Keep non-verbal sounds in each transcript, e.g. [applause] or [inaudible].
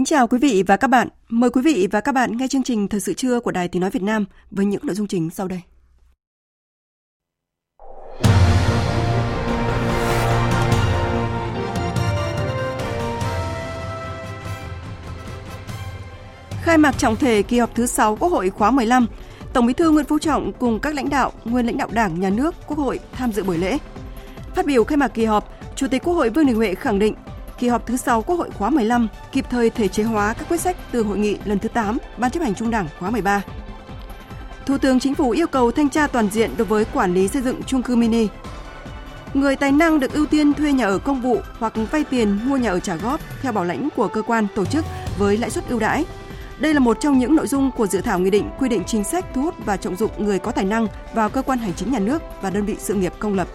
Kính chào quý vị và các bạn. Mời quý vị và các bạn nghe chương trình Thời sự trưa của Đài Tiếng Nói Việt Nam với những nội dung chính sau đây. Khai mạc trọng thể kỳ họp thứ 6 Quốc hội khóa 15, Tổng Bí thư Nguyễn Phú Trọng cùng các lãnh đạo, nguyên lãnh đạo Đảng, Nhà nước, Quốc hội tham dự buổi lễ. Phát biểu khai mạc kỳ họp, Chủ tịch Quốc hội Vương Đình Huệ khẳng định kỳ họp thứ 6 Quốc hội khóa 15 kịp thời thể chế hóa các quyết sách từ hội nghị lần thứ 8 Ban chấp hành Trung Đảng khóa 13. Thủ tướng Chính phủ yêu cầu thanh tra toàn diện đối với quản lý xây dựng chung cư mini. Người tài năng được ưu tiên thuê nhà ở công vụ hoặc vay tiền mua nhà ở trả góp theo bảo lãnh của cơ quan tổ chức với lãi suất ưu đãi. Đây là một trong những nội dung của dự thảo nghị định quy định chính sách thu hút và trọng dụng người có tài năng vào cơ quan hành chính nhà nước và đơn vị sự nghiệp công lập.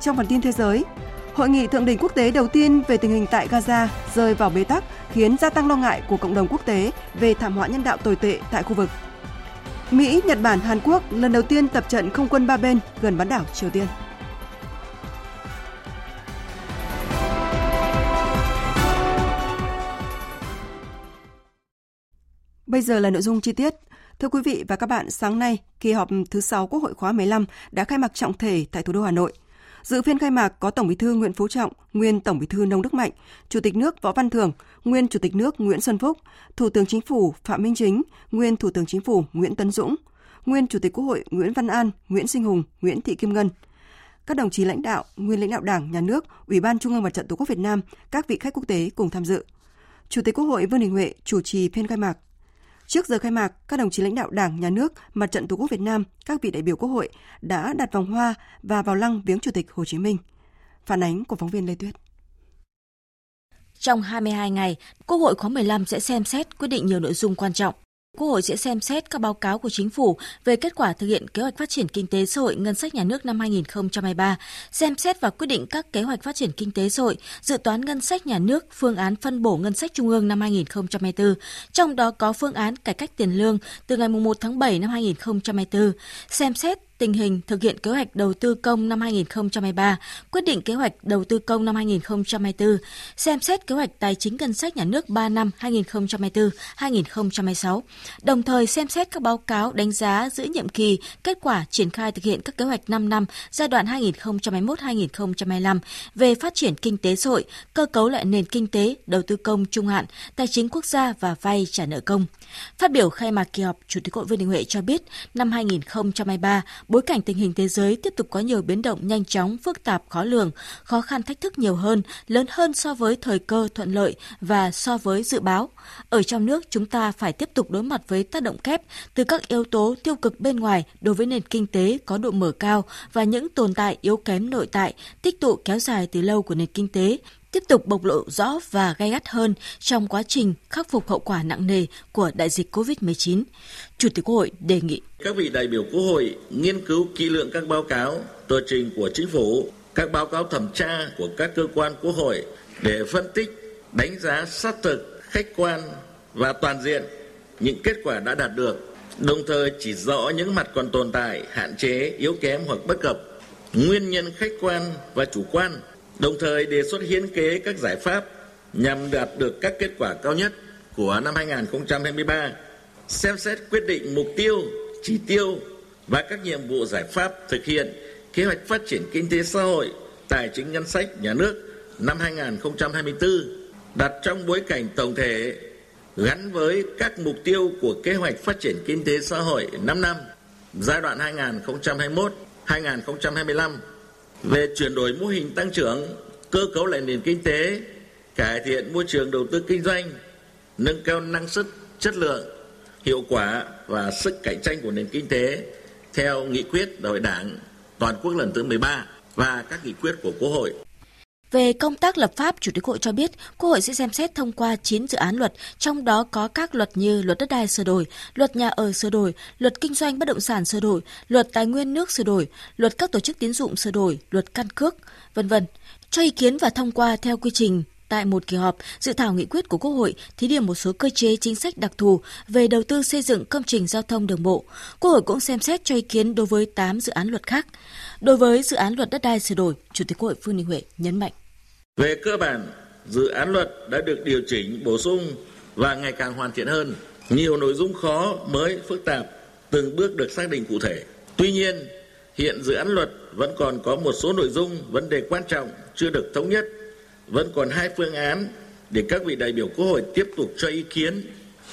Trong phần tin thế giới, Hội nghị thượng đỉnh quốc tế đầu tiên về tình hình tại Gaza rơi vào bế tắc khiến gia tăng lo ngại của cộng đồng quốc tế về thảm họa nhân đạo tồi tệ tại khu vực. Mỹ, Nhật Bản, Hàn Quốc lần đầu tiên tập trận không quân ba bên gần bán đảo Triều Tiên. Bây giờ là nội dung chi tiết. Thưa quý vị và các bạn, sáng nay, kỳ họp thứ 6 Quốc hội khóa 15 đã khai mạc trọng thể tại thủ đô Hà Nội – Dự phiên khai mạc có Tổng Bí thư Nguyễn Phú Trọng, nguyên Tổng Bí thư Nông Đức Mạnh, Chủ tịch nước Võ Văn Thưởng, nguyên Chủ tịch nước Nguyễn Xuân Phúc, Thủ tướng Chính phủ Phạm Minh Chính, nguyên Thủ tướng Chính phủ Nguyễn Tấn Dũng, nguyên Chủ tịch Quốc hội Nguyễn Văn An, Nguyễn Sinh Hùng, Nguyễn Thị Kim Ngân. Các đồng chí lãnh đạo, nguyên lãnh đạo Đảng, Nhà nước, Ủy ban Trung ương Mặt trận Tổ quốc Việt Nam, các vị khách quốc tế cùng tham dự. Chủ tịch Quốc hội Vương Đình Huệ chủ trì phiên khai mạc. Trước giờ khai mạc, các đồng chí lãnh đạo Đảng, Nhà nước, Mặt trận Tổ quốc Việt Nam, các vị đại biểu Quốc hội đã đặt vòng hoa và vào lăng viếng Chủ tịch Hồ Chí Minh. Phản ánh của phóng viên Lê Tuyết. Trong 22 ngày, Quốc hội khóa 15 sẽ xem xét quyết định nhiều nội dung quan trọng. Quốc hội sẽ xem xét các báo cáo của chính phủ về kết quả thực hiện kế hoạch phát triển kinh tế xã hội ngân sách nhà nước năm 2023, xem xét và quyết định các kế hoạch phát triển kinh tế xã hội, dự toán ngân sách nhà nước, phương án phân bổ ngân sách trung ương năm 2024, trong đó có phương án cải cách tiền lương từ ngày 1 tháng 7 năm 2024, xem xét tình hình thực hiện kế hoạch đầu tư công năm 2023, quyết định kế hoạch đầu tư công năm 2024, xem xét kế hoạch tài chính ngân sách nhà nước 3 năm 2024-2026, đồng thời xem xét các báo cáo đánh giá giữa nhiệm kỳ, kết quả triển khai thực hiện các kế hoạch 5 năm giai đoạn 2021-2025 về phát triển kinh tế xã hội, cơ cấu lại nền kinh tế, đầu tư công trung hạn, tài chính quốc gia và vay trả nợ công. Phát biểu khai mạc kỳ họp, Chủ tịch Hội Vương Đình Huệ cho biết, năm 2023, bối cảnh tình hình thế giới tiếp tục có nhiều biến động nhanh chóng, phức tạp, khó lường, khó khăn thách thức nhiều hơn, lớn hơn so với thời cơ thuận lợi và so với dự báo. Ở trong nước, chúng ta phải tiếp tục đối mặt với tác động kép từ các yếu tố tiêu cực bên ngoài đối với nền kinh tế có độ mở cao và những tồn tại yếu kém nội tại tích tụ kéo dài từ lâu của nền kinh tế tiếp tục bộc lộ rõ và gay gắt hơn trong quá trình khắc phục hậu quả nặng nề của đại dịch COVID-19. Chủ tịch Quốc hội đề nghị các vị đại biểu Quốc hội nghiên cứu kỹ lưỡng các báo cáo, tờ trình của chính phủ, các báo cáo thẩm tra của các cơ quan Quốc hội để phân tích, đánh giá sát thực, khách quan và toàn diện những kết quả đã đạt được, đồng thời chỉ rõ những mặt còn tồn tại, hạn chế, yếu kém hoặc bất cập, nguyên nhân khách quan và chủ quan đồng thời đề xuất hiến kế các giải pháp nhằm đạt được các kết quả cao nhất của năm 2023, xem xét quyết định mục tiêu, chỉ tiêu và các nhiệm vụ giải pháp thực hiện kế hoạch phát triển kinh tế xã hội, tài chính ngân sách nhà nước năm 2024 đặt trong bối cảnh tổng thể gắn với các mục tiêu của kế hoạch phát triển kinh tế xã hội 5 năm giai đoạn 2021-2025 về chuyển đổi mô hình tăng trưởng, cơ cấu lại nền kinh tế, cải thiện môi trường đầu tư kinh doanh, nâng cao năng suất, chất lượng, hiệu quả và sức cạnh tranh của nền kinh tế theo nghị quyết đại hội Đảng toàn quốc lần thứ 13 và các nghị quyết của Quốc hội. Về công tác lập pháp, Chủ tịch Hội cho biết Quốc hội sẽ xem xét thông qua 9 dự án luật, trong đó có các luật như luật đất đai sửa đổi, luật nhà ở sửa đổi, luật kinh doanh bất động sản sửa đổi, luật tài nguyên nước sửa đổi, luật các tổ chức tiến dụng sửa đổi, luật căn cước, vân vân. Cho ý kiến và thông qua theo quy trình Tại một kỳ họp, dự thảo nghị quyết của Quốc hội thí điểm một số cơ chế chính sách đặc thù về đầu tư xây dựng công trình giao thông đường bộ. Quốc hội cũng xem xét cho ý kiến đối với 8 dự án luật khác. Đối với dự án luật đất đai sửa đổi, Chủ tịch Quốc hội Vương Đình Huệ nhấn mạnh. Về cơ bản, dự án luật đã được điều chỉnh, bổ sung và ngày càng hoàn thiện hơn. Nhiều nội dung khó, mới, phức tạp, từng bước được xác định cụ thể. Tuy nhiên, hiện dự án luật vẫn còn có một số nội dung, vấn đề quan trọng chưa được thống nhất vẫn còn hai phương án để các vị đại biểu Quốc hội tiếp tục cho ý kiến.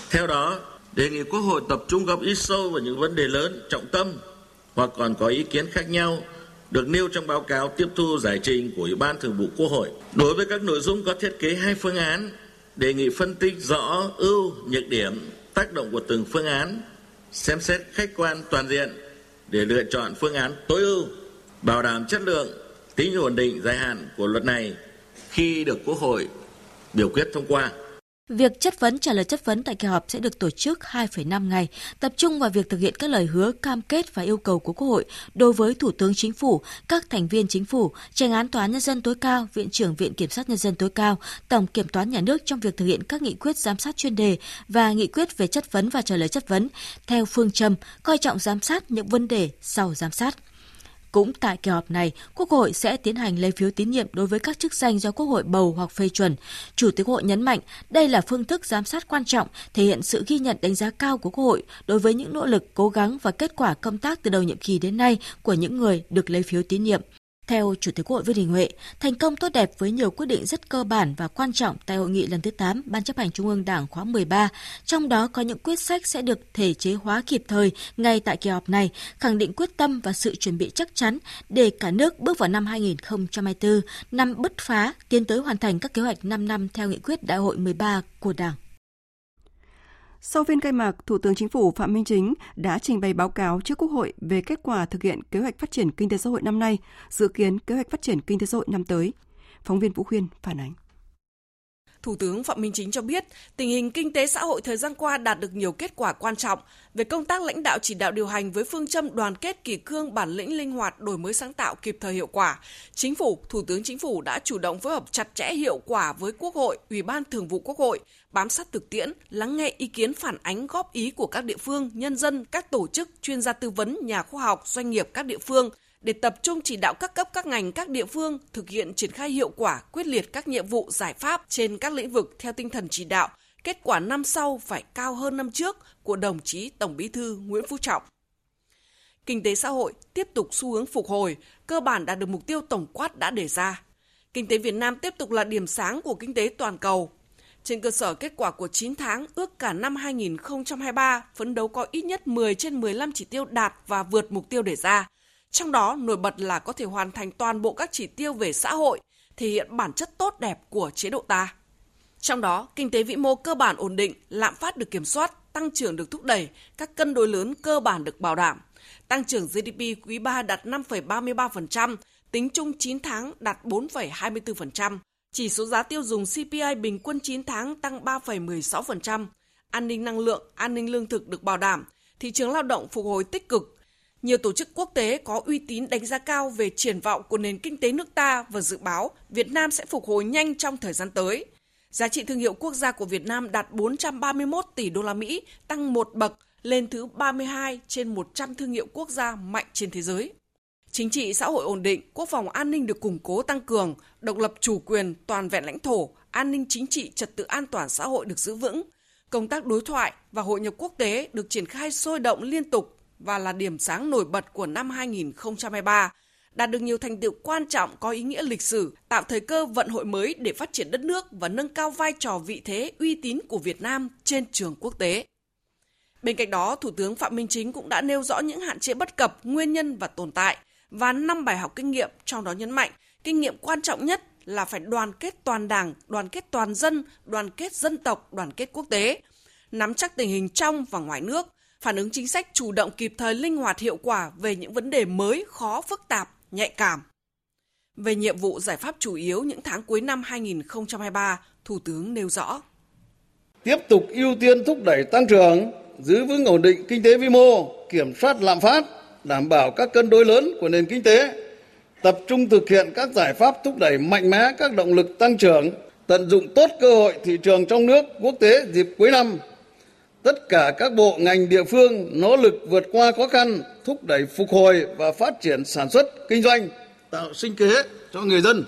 Theo đó, đề nghị Quốc hội tập trung góp ý sâu vào những vấn đề lớn, trọng tâm hoặc còn có ý kiến khác nhau được nêu trong báo cáo tiếp thu giải trình của Ủy ban Thường vụ Quốc hội. Đối với các nội dung có thiết kế hai phương án, đề nghị phân tích rõ ưu, nhược điểm, tác động của từng phương án, xem xét khách quan toàn diện để lựa chọn phương án tối ưu, bảo đảm chất lượng, tính ổn định dài hạn của luật này khi được Quốc hội biểu quyết thông qua. Việc chất vấn trả lời chất vấn tại kỳ họp sẽ được tổ chức 2,5 ngày, tập trung vào việc thực hiện các lời hứa, cam kết và yêu cầu của Quốc hội đối với Thủ tướng Chính phủ, các thành viên Chính phủ, tranh án Tòa án Nhân dân tối cao, Viện trưởng Viện Kiểm sát Nhân dân tối cao, Tổng Kiểm toán Nhà nước trong việc thực hiện các nghị quyết giám sát chuyên đề và nghị quyết về chất vấn và trả lời chất vấn, theo phương châm coi trọng giám sát những vấn đề sau giám sát. Cũng tại kỳ họp này, Quốc hội sẽ tiến hành lấy phiếu tín nhiệm đối với các chức danh do Quốc hội bầu hoặc phê chuẩn. Chủ tịch Quốc hội nhấn mạnh đây là phương thức giám sát quan trọng, thể hiện sự ghi nhận đánh giá cao của Quốc hội đối với những nỗ lực, cố gắng và kết quả công tác từ đầu nhiệm kỳ đến nay của những người được lấy phiếu tín nhiệm. Theo Chủ tịch Quốc hội Vương Đình Huệ, thành công tốt đẹp với nhiều quyết định rất cơ bản và quan trọng tại hội nghị lần thứ 8 Ban chấp hành Trung ương Đảng khóa 13, trong đó có những quyết sách sẽ được thể chế hóa kịp thời ngay tại kỳ họp này, khẳng định quyết tâm và sự chuẩn bị chắc chắn để cả nước bước vào năm 2024, năm bứt phá, tiến tới hoàn thành các kế hoạch 5 năm theo nghị quyết Đại hội 13 của Đảng. Sau phiên khai mạc, Thủ tướng Chính phủ Phạm Minh Chính đã trình bày báo cáo trước Quốc hội về kết quả thực hiện kế hoạch phát triển kinh tế xã hội năm nay, dự kiến kế hoạch phát triển kinh tế xã hội năm tới. Phóng viên Vũ Khuyên phản ánh. Thủ tướng Phạm Minh Chính cho biết, tình hình kinh tế xã hội thời gian qua đạt được nhiều kết quả quan trọng về công tác lãnh đạo chỉ đạo điều hành với phương châm đoàn kết kỳ cương bản lĩnh linh hoạt đổi mới sáng tạo kịp thời hiệu quả. Chính phủ, Thủ tướng Chính phủ đã chủ động phối hợp chặt chẽ hiệu quả với Quốc hội, Ủy ban Thường vụ Quốc hội, bám sát thực tiễn, lắng nghe ý kiến phản ánh góp ý của các địa phương, nhân dân, các tổ chức, chuyên gia tư vấn, nhà khoa học, doanh nghiệp các địa phương – để tập trung chỉ đạo các cấp các ngành các địa phương thực hiện triển khai hiệu quả quyết liệt các nhiệm vụ giải pháp trên các lĩnh vực theo tinh thần chỉ đạo kết quả năm sau phải cao hơn năm trước của đồng chí Tổng Bí thư Nguyễn Phú Trọng. Kinh tế xã hội tiếp tục xu hướng phục hồi, cơ bản đạt được mục tiêu tổng quát đã đề ra. Kinh tế Việt Nam tiếp tục là điểm sáng của kinh tế toàn cầu. Trên cơ sở kết quả của 9 tháng, ước cả năm 2023 phấn đấu có ít nhất 10 trên 15 chỉ tiêu đạt và vượt mục tiêu đề ra – trong đó nổi bật là có thể hoàn thành toàn bộ các chỉ tiêu về xã hội, thể hiện bản chất tốt đẹp của chế độ ta. Trong đó, kinh tế vĩ mô cơ bản ổn định, lạm phát được kiểm soát, tăng trưởng được thúc đẩy, các cân đối lớn cơ bản được bảo đảm. Tăng trưởng GDP quý 3 đạt 5,33%, tính chung 9 tháng đạt 4,24%. Chỉ số giá tiêu dùng CPI bình quân 9 tháng tăng 3,16%. An ninh năng lượng, an ninh lương thực được bảo đảm. Thị trường lao động phục hồi tích cực, nhiều tổ chức quốc tế có uy tín đánh giá cao về triển vọng của nền kinh tế nước ta và dự báo Việt Nam sẽ phục hồi nhanh trong thời gian tới. Giá trị thương hiệu quốc gia của Việt Nam đạt 431 tỷ đô la Mỹ, tăng một bậc lên thứ 32 trên 100 thương hiệu quốc gia mạnh trên thế giới. Chính trị xã hội ổn định, quốc phòng an ninh được củng cố tăng cường, độc lập chủ quyền, toàn vẹn lãnh thổ, an ninh chính trị, trật tự an toàn xã hội được giữ vững. Công tác đối thoại và hội nhập quốc tế được triển khai sôi động liên tục và là điểm sáng nổi bật của năm 2023, đạt được nhiều thành tựu quan trọng có ý nghĩa lịch sử, tạo thời cơ vận hội mới để phát triển đất nước và nâng cao vai trò vị thế uy tín của Việt Nam trên trường quốc tế. Bên cạnh đó, Thủ tướng Phạm Minh Chính cũng đã nêu rõ những hạn chế bất cập, nguyên nhân và tồn tại và năm bài học kinh nghiệm, trong đó nhấn mạnh kinh nghiệm quan trọng nhất là phải đoàn kết toàn đảng, đoàn kết toàn dân, đoàn kết dân tộc, đoàn kết quốc tế, nắm chắc tình hình trong và ngoài nước, phản ứng chính sách chủ động kịp thời linh hoạt hiệu quả về những vấn đề mới, khó, phức tạp, nhạy cảm. Về nhiệm vụ giải pháp chủ yếu những tháng cuối năm 2023, Thủ tướng nêu rõ. Tiếp tục ưu tiên thúc đẩy tăng trưởng, giữ vững ổn định kinh tế vĩ mô, kiểm soát lạm phát, đảm bảo các cân đối lớn của nền kinh tế, tập trung thực hiện các giải pháp thúc đẩy mạnh mẽ các động lực tăng trưởng, tận dụng tốt cơ hội thị trường trong nước, quốc tế dịp cuối năm. Tất cả các bộ ngành địa phương nỗ lực vượt qua khó khăn, thúc đẩy phục hồi và phát triển sản xuất, kinh doanh, tạo sinh kế cho người dân,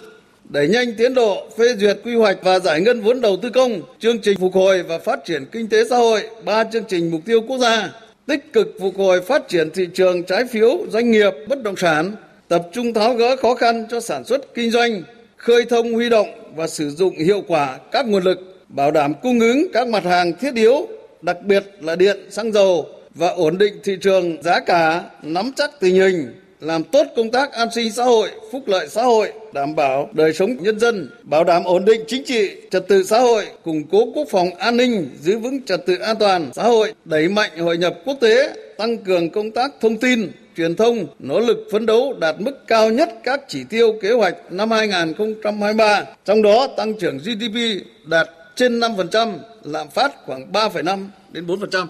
đẩy nhanh tiến độ phê duyệt quy hoạch và giải ngân vốn đầu tư công, chương trình phục hồi và phát triển kinh tế xã hội, ba chương trình mục tiêu quốc gia, tích cực phục hồi phát triển thị trường trái phiếu, doanh nghiệp, bất động sản, tập trung tháo gỡ khó khăn cho sản xuất kinh doanh, khơi thông huy động và sử dụng hiệu quả các nguồn lực, bảo đảm cung ứng các mặt hàng thiết yếu, đặc biệt là điện, xăng dầu và ổn định thị trường giá cả, nắm chắc tình hình, làm tốt công tác an sinh xã hội, phúc lợi xã hội, đảm bảo đời sống nhân dân, bảo đảm ổn định chính trị, trật tự xã hội, củng cố quốc phòng an ninh, giữ vững trật tự an toàn xã hội, đẩy mạnh hội nhập quốc tế, tăng cường công tác thông tin, truyền thông, nỗ lực phấn đấu đạt mức cao nhất các chỉ tiêu kế hoạch năm 2023, trong đó tăng trưởng GDP đạt trên 5%, lạm phát khoảng 3,5 đến 4%.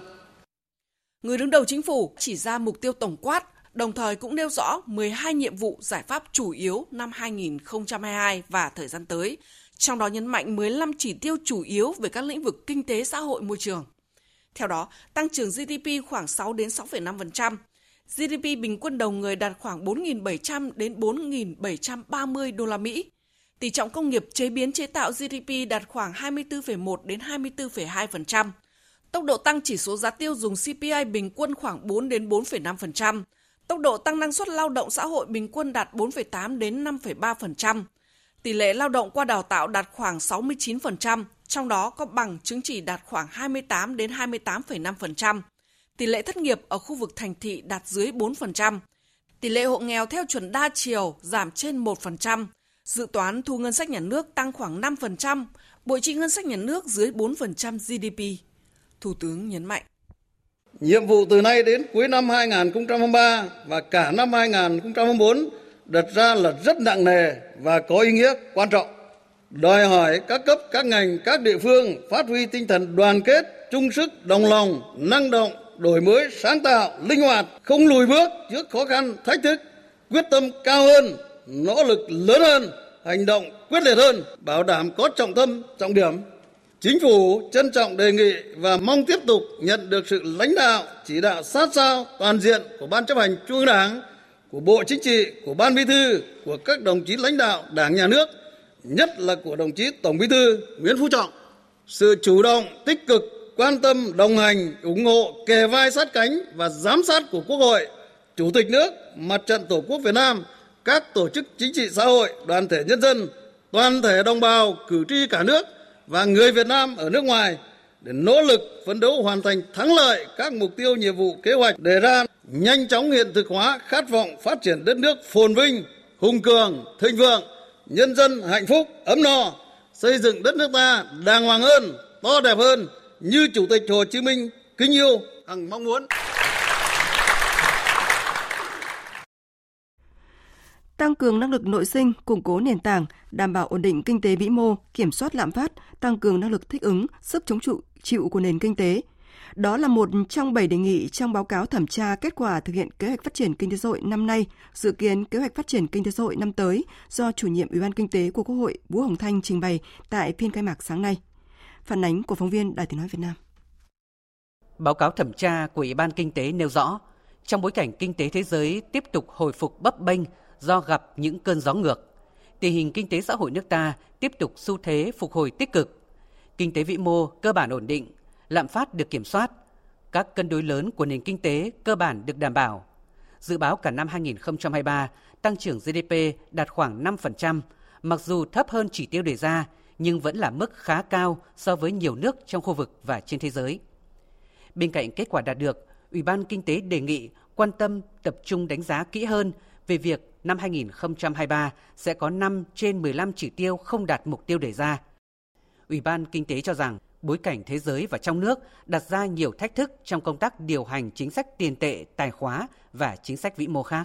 Người đứng đầu chính phủ chỉ ra mục tiêu tổng quát đồng thời cũng nêu rõ 12 nhiệm vụ giải pháp chủ yếu năm 2022 và thời gian tới, trong đó nhấn mạnh 15 chỉ tiêu chủ yếu về các lĩnh vực kinh tế xã hội môi trường. Theo đó, tăng trưởng GDP khoảng 6 đến 6,5%, GDP bình quân đầu người đạt khoảng 4.700 đến 4.730 đô la Mỹ. Tỷ trọng công nghiệp chế biến chế tạo GDP đạt khoảng 24,1 đến 24,2%. Tốc độ tăng chỉ số giá tiêu dùng CPI bình quân khoảng 4 đến 4,5%, Tốc độ tăng năng suất lao động xã hội bình quân đạt 4,8 đến 5,3%. Tỷ lệ lao động qua đào tạo đạt khoảng 69%, trong đó có bằng chứng chỉ đạt khoảng 28 đến 28,5%. Tỷ lệ thất nghiệp ở khu vực thành thị đạt dưới 4%. Tỷ lệ hộ nghèo theo chuẩn đa chiều giảm trên 1%. Dự toán thu ngân sách nhà nước tăng khoảng 5%, bộ chi ngân sách nhà nước dưới 4% GDP. Thủ tướng nhấn mạnh. Nhiệm vụ từ nay đến cuối năm 2023 và cả năm 2024 đặt ra là rất nặng nề và có ý nghĩa quan trọng. Đòi hỏi các cấp, các ngành, các địa phương phát huy tinh thần đoàn kết, chung sức, đồng lòng, năng động, đổi mới, sáng tạo, linh hoạt, không lùi bước trước khó khăn, thách thức, quyết tâm cao hơn, nỗ lực lớn hơn, hành động quyết liệt hơn, bảo đảm có trọng tâm, trọng điểm, Chính phủ trân trọng đề nghị và mong tiếp tục nhận được sự lãnh đạo, chỉ đạo sát sao toàn diện của Ban chấp hành Trung ương Đảng, của Bộ Chính trị, của Ban Bí thư, của các đồng chí lãnh đạo Đảng nhà nước, nhất là của đồng chí Tổng Bí thư Nguyễn Phú Trọng. Sự chủ động, tích cực, quan tâm, đồng hành, ủng hộ, kề vai sát cánh và giám sát của Quốc hội, Chủ tịch nước, Mặt trận Tổ quốc Việt Nam, các tổ chức chính trị xã hội, đoàn thể nhân dân, toàn thể đồng bào, cử tri cả nước và người Việt Nam ở nước ngoài để nỗ lực phấn đấu hoàn thành thắng lợi các mục tiêu nhiệm vụ kế hoạch đề ra, nhanh chóng hiện thực hóa khát vọng phát triển đất nước phồn vinh, hùng cường, thịnh vượng, nhân dân hạnh phúc, ấm no, xây dựng đất nước ta đàng hoàng hơn, to đẹp hơn như Chủ tịch Hồ Chí Minh kính yêu hằng mong muốn. Tăng cường năng lực nội sinh, củng cố nền tảng, đảm bảo ổn định kinh tế vĩ mô, kiểm soát lạm phát, tăng cường năng lực thích ứng, sức chống trụ chịu của nền kinh tế. Đó là một trong bảy đề nghị trong báo cáo thẩm tra kết quả thực hiện kế hoạch phát triển kinh tế xã hội năm nay, dự kiến kế hoạch phát triển kinh tế xã hội năm tới do chủ nhiệm Ủy ban Kinh tế của Quốc hội Vũ Hồng Thanh trình bày tại phiên khai mạc sáng nay. Phản ánh của phóng viên Đài Tiếng nói Việt Nam. Báo cáo thẩm tra của Ủy ban Kinh tế nêu rõ, trong bối cảnh kinh tế thế giới tiếp tục hồi phục bấp bênh do gặp những cơn gió ngược. Tình hình kinh tế xã hội nước ta tiếp tục xu thế phục hồi tích cực. Kinh tế vĩ mô cơ bản ổn định, lạm phát được kiểm soát, các cân đối lớn của nền kinh tế cơ bản được đảm bảo. Dự báo cả năm 2023, tăng trưởng GDP đạt khoảng 5%, mặc dù thấp hơn chỉ tiêu đề ra nhưng vẫn là mức khá cao so với nhiều nước trong khu vực và trên thế giới. Bên cạnh kết quả đạt được, Ủy ban Kinh tế đề nghị quan tâm tập trung đánh giá kỹ hơn về việc năm 2023 sẽ có 5 trên 15 chỉ tiêu không đạt mục tiêu đề ra. Ủy ban Kinh tế cho rằng bối cảnh thế giới và trong nước đặt ra nhiều thách thức trong công tác điều hành chính sách tiền tệ, tài khóa và chính sách vĩ mô khác.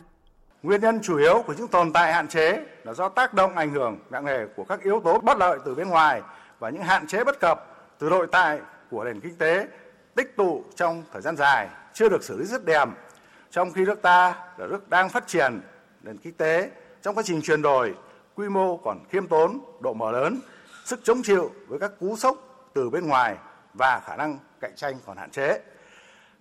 Nguyên nhân chủ yếu của những tồn tại hạn chế là do tác động ảnh hưởng nặng nề của các yếu tố bất lợi từ bên ngoài và những hạn chế bất cập từ nội tại của nền kinh tế tích tụ trong thời gian dài chưa được xử lý dứt điểm. Trong khi nước ta là nước đang phát triển nền kinh tế trong quá trình chuyển đổi, quy mô còn khiêm tốn, độ mở lớn, sức chống chịu với các cú sốc từ bên ngoài và khả năng cạnh tranh còn hạn chế.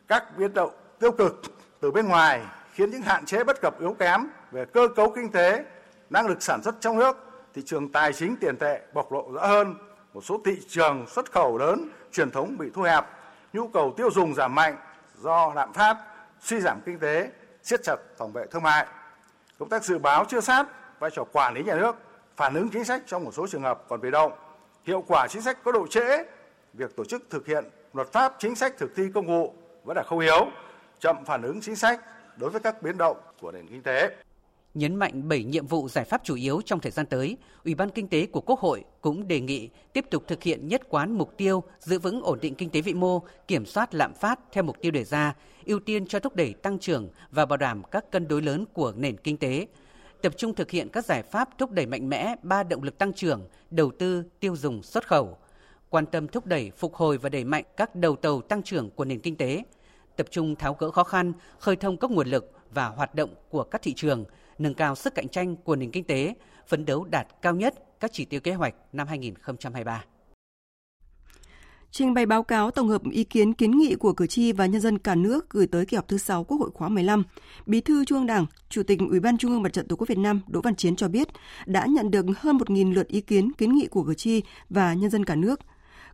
Các biến động tiêu cực từ bên ngoài khiến những hạn chế bất cập yếu kém về cơ cấu kinh tế, năng lực sản xuất trong nước, thị trường tài chính tiền tệ bộc lộ rõ hơn, một số thị trường xuất khẩu lớn truyền thống bị thu hẹp, nhu cầu tiêu dùng giảm mạnh do lạm phát, suy giảm kinh tế, siết chặt phòng vệ thương mại. Công tác dự báo chưa sát, vai trò quản lý nhà nước, phản ứng chính sách trong một số trường hợp còn bị động, hiệu quả chính sách có độ trễ, việc tổ chức thực hiện luật pháp chính sách thực thi công vụ vẫn là không yếu, chậm phản ứng chính sách đối với các biến động của nền kinh tế. Nhấn mạnh 7 nhiệm vụ giải pháp chủ yếu trong thời gian tới, Ủy ban Kinh tế của Quốc hội cũng đề nghị tiếp tục thực hiện nhất quán mục tiêu giữ vững ổn định kinh tế vĩ mô, kiểm soát lạm phát theo mục tiêu đề ra, ưu tiên cho thúc đẩy tăng trưởng và bảo đảm các cân đối lớn của nền kinh tế, tập trung thực hiện các giải pháp thúc đẩy mạnh mẽ ba động lực tăng trưởng, đầu tư, tiêu dùng, xuất khẩu, quan tâm thúc đẩy phục hồi và đẩy mạnh các đầu tàu tăng trưởng của nền kinh tế, tập trung tháo gỡ khó khăn, khơi thông các nguồn lực và hoạt động của các thị trường, nâng cao sức cạnh tranh của nền kinh tế, phấn đấu đạt cao nhất các chỉ tiêu kế hoạch năm 2023. Trình bày báo cáo tổng hợp ý kiến kiến nghị của cử tri và nhân dân cả nước gửi tới kỳ họp thứ 6 Quốc hội khóa 15, Bí thư Trung ương Đảng, Chủ tịch Ủy ban Trung ương Mặt trận Tổ quốc Việt Nam Đỗ Văn Chiến cho biết đã nhận được hơn 1.000 lượt ý kiến kiến nghị của cử tri và nhân dân cả nước.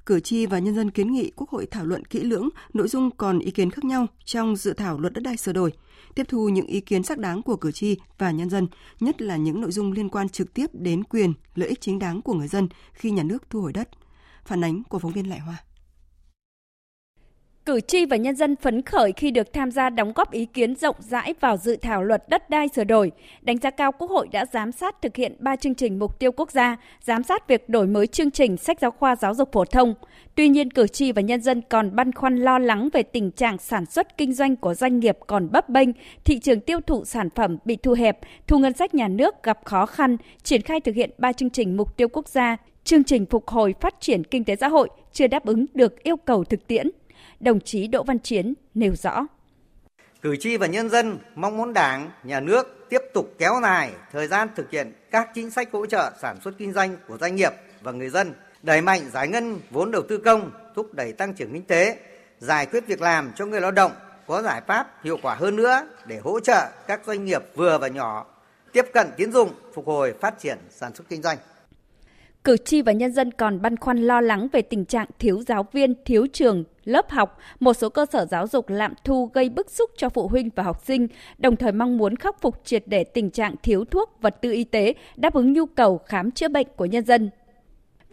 Cử tri và nhân dân kiến nghị Quốc hội thảo luận kỹ lưỡng nội dung còn ý kiến khác nhau trong dự thảo luật đất đai sửa đổi, tiếp thu những ý kiến xác đáng của cử tri và nhân dân, nhất là những nội dung liên quan trực tiếp đến quyền, lợi ích chính đáng của người dân khi nhà nước thu hồi đất. Phản ánh của phóng viên Lại Hoa. Cử tri và nhân dân phấn khởi khi được tham gia đóng góp ý kiến rộng rãi vào dự thảo luật đất đai sửa đổi, đánh giá cao Quốc hội đã giám sát thực hiện 3 chương trình mục tiêu quốc gia, giám sát việc đổi mới chương trình sách giáo khoa giáo dục phổ thông. Tuy nhiên, cử tri và nhân dân còn băn khoăn lo lắng về tình trạng sản xuất kinh doanh của doanh nghiệp còn bấp bênh, thị trường tiêu thụ sản phẩm bị thu hẹp, thu ngân sách nhà nước gặp khó khăn, triển khai thực hiện 3 chương trình mục tiêu quốc gia, chương trình phục hồi phát triển kinh tế xã hội chưa đáp ứng được yêu cầu thực tiễn đồng chí Đỗ Văn Chiến nêu rõ. Cử tri và nhân dân mong muốn Đảng, Nhà nước tiếp tục kéo dài thời gian thực hiện các chính sách hỗ trợ sản xuất kinh doanh của doanh nghiệp và người dân, đẩy mạnh giải ngân vốn đầu tư công, thúc đẩy tăng trưởng kinh tế, giải quyết việc làm cho người lao động, có giải pháp hiệu quả hơn nữa để hỗ trợ các doanh nghiệp vừa và nhỏ tiếp cận tiến dụng, phục hồi phát triển sản xuất kinh doanh. Cử tri và nhân dân còn băn khoăn lo lắng về tình trạng thiếu giáo viên, thiếu trường, lớp học, một số cơ sở giáo dục lạm thu gây bức xúc cho phụ huynh và học sinh, đồng thời mong muốn khắc phục triệt để tình trạng thiếu thuốc, vật tư y tế, đáp ứng nhu cầu khám chữa bệnh của nhân dân.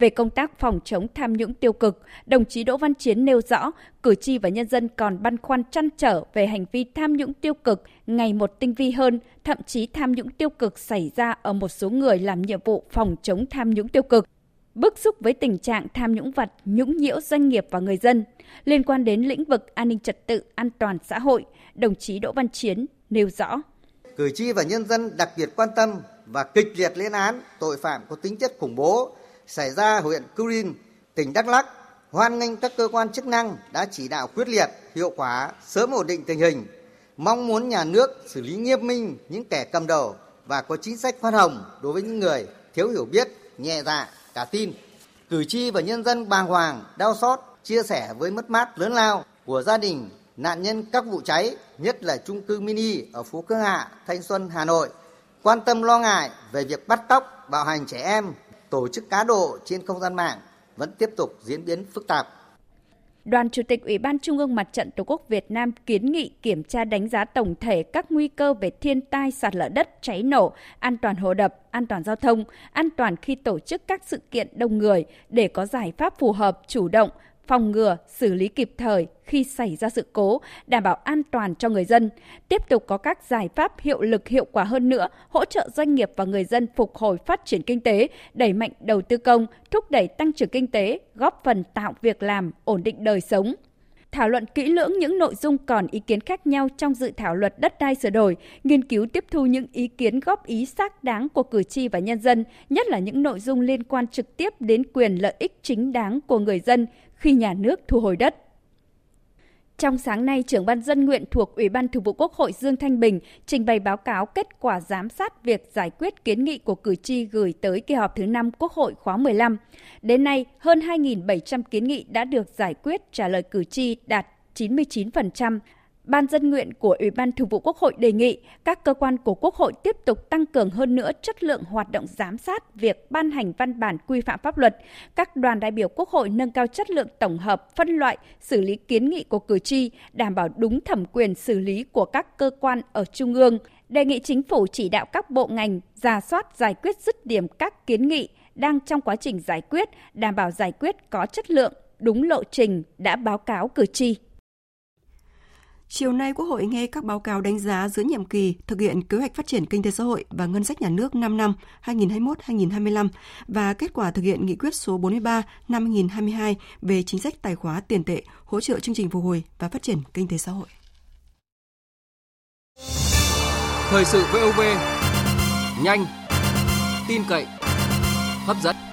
Về công tác phòng chống tham nhũng tiêu cực, đồng chí Đỗ Văn Chiến nêu rõ, cử tri và nhân dân còn băn khoăn chăn trở về hành vi tham nhũng tiêu cực ngày một tinh vi hơn, thậm chí tham nhũng tiêu cực xảy ra ở một số người làm nhiệm vụ phòng chống tham nhũng tiêu cực bức xúc với tình trạng tham nhũng vật, nhũng nhiễu doanh nghiệp và người dân. Liên quan đến lĩnh vực an ninh trật tự, an toàn xã hội, đồng chí Đỗ Văn Chiến nêu rõ. Cử tri và nhân dân đặc biệt quan tâm và kịch liệt lên án tội phạm có tính chất khủng bố xảy ra huyện Cư Rin, tỉnh Đắk Lắk, hoan nghênh các cơ quan chức năng đã chỉ đạo quyết liệt, hiệu quả, sớm ổn định tình hình, mong muốn nhà nước xử lý nghiêm minh những kẻ cầm đầu và có chính sách khoan hồng đối với những người thiếu hiểu biết, nhẹ dạ, cả tin. Cử tri và nhân dân bàng hoàng, đau xót, chia sẻ với mất mát lớn lao của gia đình nạn nhân các vụ cháy, nhất là chung cư mini ở phố Khương Hạ, Thanh Xuân, Hà Nội. Quan tâm lo ngại về việc bắt cóc, bạo hành trẻ em, tổ chức cá độ trên không gian mạng vẫn tiếp tục diễn biến phức tạp. Đoàn Chủ tịch Ủy ban Trung ương Mặt trận Tổ quốc Việt Nam kiến nghị kiểm tra đánh giá tổng thể các nguy cơ về thiên tai, sạt lở đất, cháy nổ, an toàn hồ đập, an toàn giao thông, an toàn khi tổ chức các sự kiện đông người để có giải pháp phù hợp, chủ động, phòng ngừa, xử lý kịp thời khi xảy ra sự cố, đảm bảo an toàn cho người dân. Tiếp tục có các giải pháp hiệu lực hiệu quả hơn nữa, hỗ trợ doanh nghiệp và người dân phục hồi phát triển kinh tế, đẩy mạnh đầu tư công, thúc đẩy tăng trưởng kinh tế, góp phần tạo việc làm, ổn định đời sống, thảo luận kỹ lưỡng những nội dung còn ý kiến khác nhau trong dự thảo luật đất đai sửa đổi, nghiên cứu tiếp thu những ý kiến góp ý xác đáng của cử tri và nhân dân, nhất là những nội dung liên quan trực tiếp đến quyền lợi ích chính đáng của người dân khi nhà nước thu hồi đất. Trong sáng nay, trưởng ban dân nguyện thuộc Ủy ban Thường vụ Quốc hội Dương Thanh Bình trình bày báo cáo kết quả giám sát việc giải quyết kiến nghị của cử tri gửi tới kỳ họp thứ 5 Quốc hội khóa 15. Đến nay, hơn 2.700 kiến nghị đã được giải quyết trả lời cử tri đạt 99%, Ban dân nguyện của Ủy ban Thường vụ Quốc hội đề nghị các cơ quan của Quốc hội tiếp tục tăng cường hơn nữa chất lượng hoạt động giám sát việc ban hành văn bản quy phạm pháp luật. Các đoàn đại biểu Quốc hội nâng cao chất lượng tổng hợp, phân loại, xử lý kiến nghị của cử tri, đảm bảo đúng thẩm quyền xử lý của các cơ quan ở Trung ương. Đề nghị chính phủ chỉ đạo các bộ ngành ra soát giải quyết dứt điểm các kiến nghị đang trong quá trình giải quyết, đảm bảo giải quyết có chất lượng, đúng lộ trình đã báo cáo cử tri. Chiều nay, Quốc hội nghe các báo cáo đánh giá giữa nhiệm kỳ thực hiện kế hoạch phát triển kinh tế xã hội và ngân sách nhà nước 5 năm 2021-2025 và kết quả thực hiện nghị quyết số 43 năm 2022 về chính sách tài khóa tiền tệ hỗ trợ chương trình phục hồi và phát triển kinh tế xã hội. Thời sự VOV nhanh, tin cậy, hấp dẫn.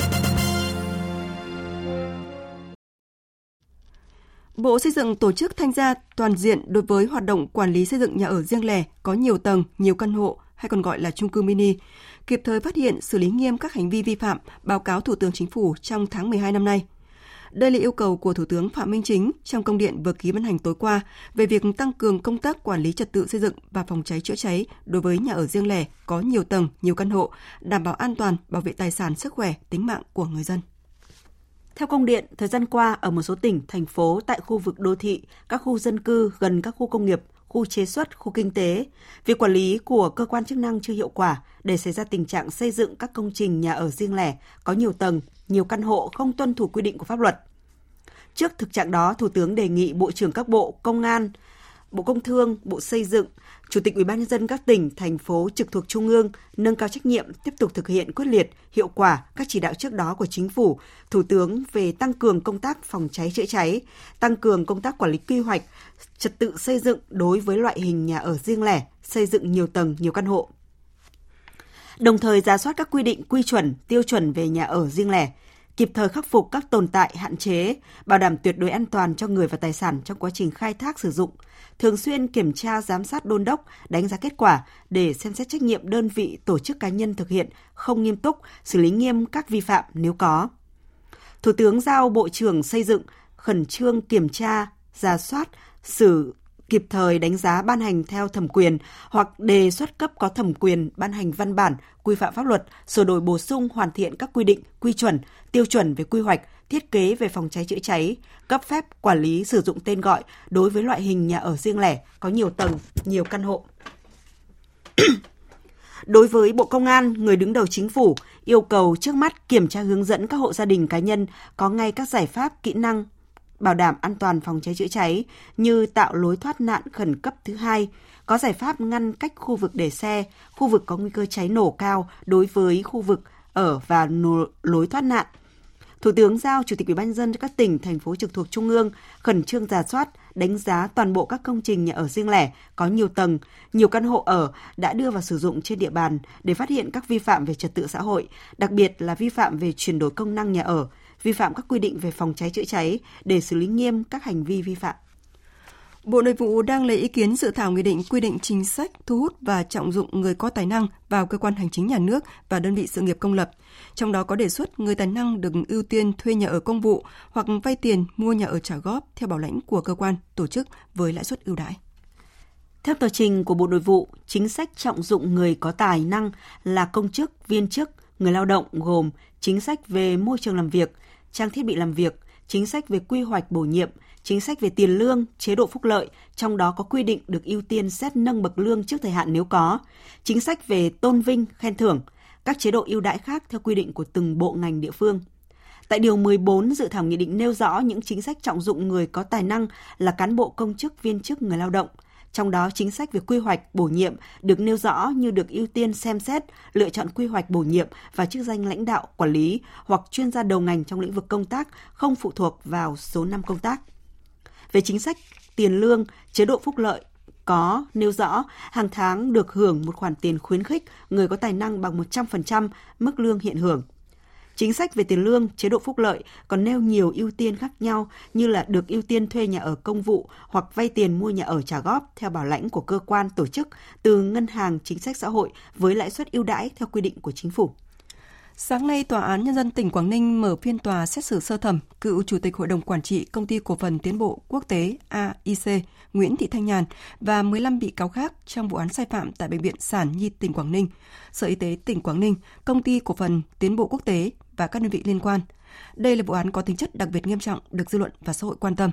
Bộ Xây dựng tổ chức thanh tra toàn diện đối với hoạt động quản lý xây dựng nhà ở riêng lẻ có nhiều tầng, nhiều căn hộ hay còn gọi là chung cư mini, kịp thời phát hiện xử lý nghiêm các hành vi vi phạm, báo cáo Thủ tướng Chính phủ trong tháng 12 năm nay. Đây là yêu cầu của Thủ tướng Phạm Minh Chính trong công điện vừa ký ban hành tối qua về việc tăng cường công tác quản lý trật tự xây dựng và phòng cháy chữa cháy đối với nhà ở riêng lẻ có nhiều tầng, nhiều căn hộ, đảm bảo an toàn, bảo vệ tài sản, sức khỏe, tính mạng của người dân. Theo công điện, thời gian qua ở một số tỉnh, thành phố tại khu vực đô thị, các khu dân cư gần các khu công nghiệp, khu chế xuất, khu kinh tế, việc quản lý của cơ quan chức năng chưa hiệu quả để xảy ra tình trạng xây dựng các công trình nhà ở riêng lẻ có nhiều tầng, nhiều căn hộ không tuân thủ quy định của pháp luật. Trước thực trạng đó, Thủ tướng đề nghị Bộ trưởng các bộ Công an, Bộ Công Thương, Bộ Xây dựng, Chủ tịch Ủy ban nhân dân các tỉnh, thành phố trực thuộc trung ương nâng cao trách nhiệm tiếp tục thực hiện quyết liệt, hiệu quả các chỉ đạo trước đó của chính phủ, Thủ tướng về tăng cường công tác phòng cháy chữa cháy, tăng cường công tác quản lý quy hoạch, trật tự xây dựng đối với loại hình nhà ở riêng lẻ, xây dựng nhiều tầng, nhiều căn hộ. Đồng thời ra soát các quy định quy chuẩn, tiêu chuẩn về nhà ở riêng lẻ, kịp thời khắc phục các tồn tại hạn chế, bảo đảm tuyệt đối an toàn cho người và tài sản trong quá trình khai thác sử dụng, thường xuyên kiểm tra giám sát đôn đốc, đánh giá kết quả để xem xét trách nhiệm đơn vị tổ chức cá nhân thực hiện không nghiêm túc, xử lý nghiêm các vi phạm nếu có. Thủ tướng giao Bộ trưởng xây dựng khẩn trương kiểm tra, ra soát, xử kịp thời đánh giá ban hành theo thẩm quyền hoặc đề xuất cấp có thẩm quyền ban hành văn bản quy phạm pháp luật, sửa đổi bổ sung hoàn thiện các quy định, quy chuẩn, tiêu chuẩn về quy hoạch, thiết kế về phòng cháy chữa cháy, cấp phép quản lý sử dụng tên gọi đối với loại hình nhà ở riêng lẻ có nhiều tầng, nhiều căn hộ. [clears throat] Đối với Bộ Công an, người đứng đầu chính phủ yêu cầu trước mắt kiểm tra hướng dẫn các hộ gia đình cá nhân có ngay các giải pháp kỹ năng bảo đảm an toàn phòng cháy chữa cháy như tạo lối thoát nạn khẩn cấp thứ hai, có giải pháp ngăn cách khu vực để xe, khu vực có nguy cơ cháy nổ cao đối với khu vực ở và lối thoát nạn. Thủ tướng giao Chủ tịch Ủy ban nhân dân các tỉnh, thành phố trực thuộc Trung ương khẩn trương giả soát, đánh giá toàn bộ các công trình nhà ở riêng lẻ có nhiều tầng, nhiều căn hộ ở đã đưa vào sử dụng trên địa bàn để phát hiện các vi phạm về trật tự xã hội, đặc biệt là vi phạm về chuyển đổi công năng nhà ở, vi phạm các quy định về phòng cháy chữa cháy để xử lý nghiêm các hành vi vi phạm. Bộ Nội vụ đang lấy ý kiến dự thảo nghị định quy định chính sách thu hút và trọng dụng người có tài năng vào cơ quan hành chính nhà nước và đơn vị sự nghiệp công lập. Trong đó có đề xuất người tài năng được ưu tiên thuê nhà ở công vụ hoặc vay tiền mua nhà ở trả góp theo bảo lãnh của cơ quan, tổ chức với lãi suất ưu đãi. Theo tờ trình của Bộ Nội vụ, chính sách trọng dụng người có tài năng là công chức, viên chức, người lao động gồm chính sách về môi trường làm việc, trang thiết bị làm việc, chính sách về quy hoạch bổ nhiệm, chính sách về tiền lương, chế độ phúc lợi, trong đó có quy định được ưu tiên xét nâng bậc lương trước thời hạn nếu có, chính sách về tôn vinh, khen thưởng, các chế độ ưu đãi khác theo quy định của từng bộ ngành địa phương. Tại Điều 14, dự thảo nghị định nêu rõ những chính sách trọng dụng người có tài năng là cán bộ công chức, viên chức, người lao động. Trong đó, chính sách về quy hoạch, bổ nhiệm được nêu rõ như được ưu tiên xem xét, lựa chọn quy hoạch bổ nhiệm và chức danh lãnh đạo, quản lý hoặc chuyên gia đầu ngành trong lĩnh vực công tác không phụ thuộc vào số năm công tác. Về chính sách tiền lương, chế độ phúc lợi, có nêu rõ hàng tháng được hưởng một khoản tiền khuyến khích người có tài năng bằng 100% mức lương hiện hưởng. Chính sách về tiền lương, chế độ phúc lợi còn nêu nhiều ưu tiên khác nhau như là được ưu tiên thuê nhà ở công vụ hoặc vay tiền mua nhà ở trả góp theo bảo lãnh của cơ quan tổ chức từ ngân hàng chính sách xã hội với lãi suất ưu đãi theo quy định của chính phủ. Sáng nay, Tòa án Nhân dân tỉnh Quảng Ninh mở phiên tòa xét xử sơ thẩm cựu Chủ tịch Hội đồng Quản trị Công ty Cổ phần Tiến bộ Quốc tế AIC Nguyễn Thị Thanh Nhàn và 15 bị cáo khác trong vụ án sai phạm tại Bệnh viện Sản Nhi tỉnh Quảng Ninh, Sở Y tế tỉnh Quảng Ninh, Công ty Cổ phần Tiến bộ Quốc tế và các đơn vị liên quan. Đây là vụ án có tính chất đặc biệt nghiêm trọng được dư luận và xã hội quan tâm.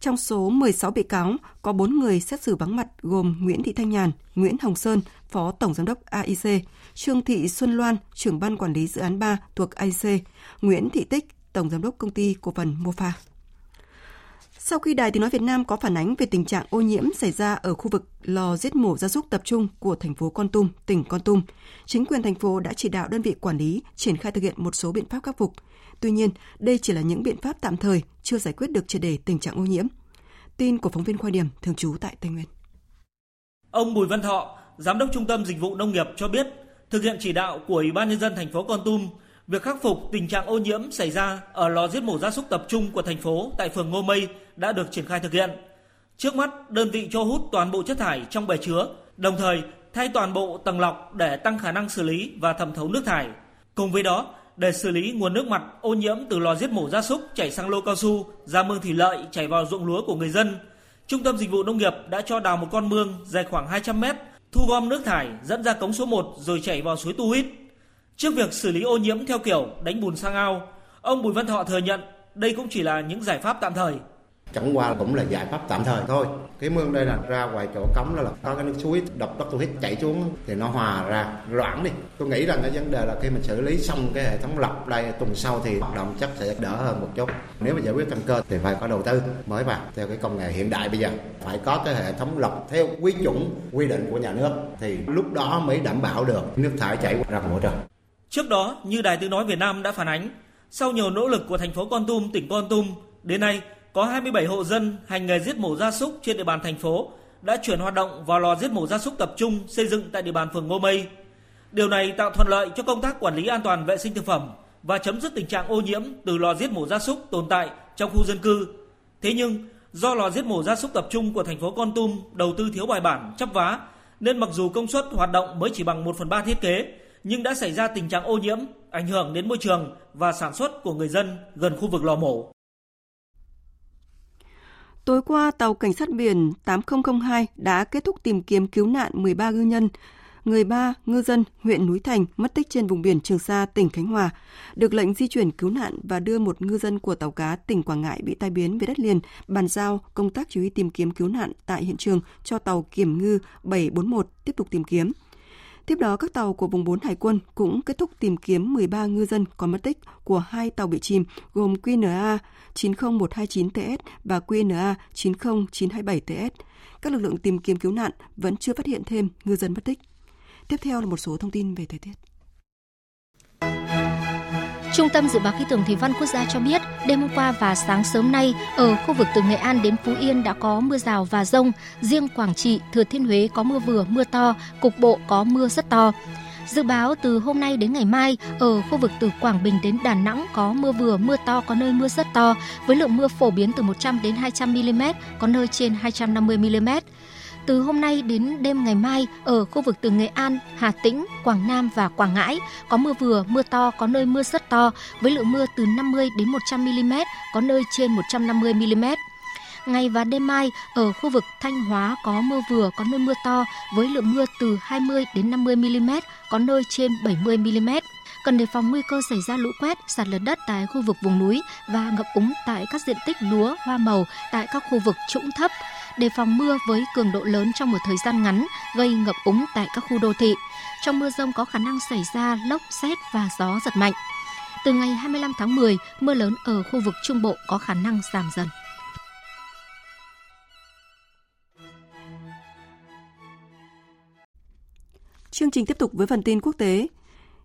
Trong số 16 bị cáo, có 4 người xét xử vắng mặt gồm Nguyễn Thị Thanh Nhàn, Nguyễn Hồng Sơn, Phó Tổng Giám đốc AIC, Trương Thị Xuân Loan, trưởng ban quản lý dự án 3 thuộc IC, Nguyễn Thị Tích, Tổng Giám đốc Công ty Cổ phần Mofa. Sau khi Đài Tiếng Nói Việt Nam có phản ánh về tình trạng ô nhiễm xảy ra ở khu vực lò giết mổ gia súc tập trung của thành phố Con Tum, tỉnh Con Tum, chính quyền thành phố đã chỉ đạo đơn vị quản lý triển khai thực hiện một số biện pháp khắc phục. Tuy nhiên, đây chỉ là những biện pháp tạm thời, chưa giải quyết được triệt đề tình trạng ô nhiễm. Tin của phóng viên Khoa Điểm, thường trú tại Tây Nguyên. Ông Bùi Văn Thọ, Giám đốc Trung tâm Dịch vụ Nông nghiệp cho biết, thực hiện chỉ đạo của Ủy ban Nhân dân thành phố Con Tum, việc khắc phục tình trạng ô nhiễm xảy ra ở lò giết mổ gia súc tập trung của thành phố tại phường Ngô Mây đã được triển khai thực hiện. Trước mắt, đơn vị cho hút toàn bộ chất thải trong bể chứa, đồng thời thay toàn bộ tầng lọc để tăng khả năng xử lý và thẩm thấu nước thải. Cùng với đó, để xử lý nguồn nước mặt ô nhiễm từ lò giết mổ gia súc chảy sang lô cao su, ra mương thủy lợi chảy vào ruộng lúa của người dân, Trung tâm Dịch vụ Nông nghiệp đã cho đào một con mương dài khoảng 200 mét, thu gom nước thải dẫn ra cống số 1 rồi chảy vào suối Tu Hít. Trước việc xử lý ô nhiễm theo kiểu đánh bùn sang ao, ông Bùi Văn Thọ thừa nhận đây cũng chỉ là những giải pháp tạm thời chẳng qua cũng là giải pháp tạm thời thôi. Cái mương đây là ra ngoài chỗ cống đó là có cái nước suối độc đất tôi hít chảy xuống thì nó hòa ra loãng đi. Tôi nghĩ rằng cái vấn đề là khi mình xử lý xong cái hệ thống lọc đây tuần sau thì hoạt động chắc sẽ đỡ hơn một chút. Nếu mà giải quyết căn cơ thì phải có đầu tư mới vào theo cái công nghệ hiện đại bây giờ. Phải có cái hệ thống lọc theo quy chuẩn quy định của nhà nước thì lúc đó mới đảm bảo được nước thải chảy ra môi trường. Trước đó, như Đài Tiếng Nói Việt Nam đã phản ánh, sau nhiều nỗ lực của thành phố Con Tum, tỉnh Con Tum, đến nay có 27 hộ dân hành nghề giết mổ gia súc trên địa bàn thành phố đã chuyển hoạt động vào lò giết mổ gia súc tập trung xây dựng tại địa bàn phường Ngô Mây. Điều này tạo thuận lợi cho công tác quản lý an toàn vệ sinh thực phẩm và chấm dứt tình trạng ô nhiễm từ lò giết mổ gia súc tồn tại trong khu dân cư. Thế nhưng, do lò giết mổ gia súc tập trung của thành phố Con Tum đầu tư thiếu bài bản, chấp vá, nên mặc dù công suất hoạt động mới chỉ bằng 1 phần 3 thiết kế, nhưng đã xảy ra tình trạng ô nhiễm, ảnh hưởng đến môi trường và sản xuất của người dân gần khu vực lò mổ. Tối qua, tàu cảnh sát biển 8002 đã kết thúc tìm kiếm cứu nạn 13 ngư nhân, người ba ngư dân huyện Núi Thành mất tích trên vùng biển Trường Sa, tỉnh Khánh Hòa, được lệnh di chuyển cứu nạn và đưa một ngư dân của tàu cá tỉnh Quảng Ngãi bị tai biến về đất liền, bàn giao công tác chỉ huy tìm kiếm cứu nạn tại hiện trường cho tàu kiểm ngư 741 tiếp tục tìm kiếm. Tiếp đó, các tàu của vùng 4 Hải quân cũng kết thúc tìm kiếm 13 ngư dân còn mất tích của hai tàu bị chìm gồm QNA 90129TS và QNA 90927TS. Các lực lượng tìm kiếm cứu nạn vẫn chưa phát hiện thêm ngư dân mất tích. Tiếp theo là một số thông tin về thời tiết. Trung tâm Dự báo Khí tượng Thủy văn Quốc gia cho biết, đêm hôm qua và sáng sớm nay, ở khu vực từ Nghệ An đến Phú Yên đã có mưa rào và rông. Riêng Quảng Trị, Thừa Thiên Huế có mưa vừa, mưa to, cục bộ có mưa rất to. Dự báo từ hôm nay đến ngày mai, ở khu vực từ Quảng Bình đến Đà Nẵng có mưa vừa, mưa to, có nơi mưa rất to, với lượng mưa phổ biến từ 100 đến 200 mm, có nơi trên 250 mm. Từ hôm nay đến đêm ngày mai, ở khu vực từ Nghệ An, Hà Tĩnh, Quảng Nam và Quảng Ngãi có mưa vừa, mưa to, có nơi mưa rất to, với lượng mưa từ 50 đến 100 mm, có nơi trên 150 mm. Ngày và đêm mai, ở khu vực Thanh Hóa có mưa vừa, có nơi mưa to, với lượng mưa từ 20 đến 50 mm, có nơi trên 70 mm cần đề phòng nguy cơ xảy ra lũ quét, sạt lở đất tại khu vực vùng núi và ngập úng tại các diện tích lúa, hoa màu tại các khu vực trũng thấp đề phòng mưa với cường độ lớn trong một thời gian ngắn gây ngập úng tại các khu đô thị. Trong mưa rông có khả năng xảy ra lốc, xét và gió giật mạnh. Từ ngày 25 tháng 10, mưa lớn ở khu vực Trung Bộ có khả năng giảm dần. Chương trình tiếp tục với phần tin quốc tế.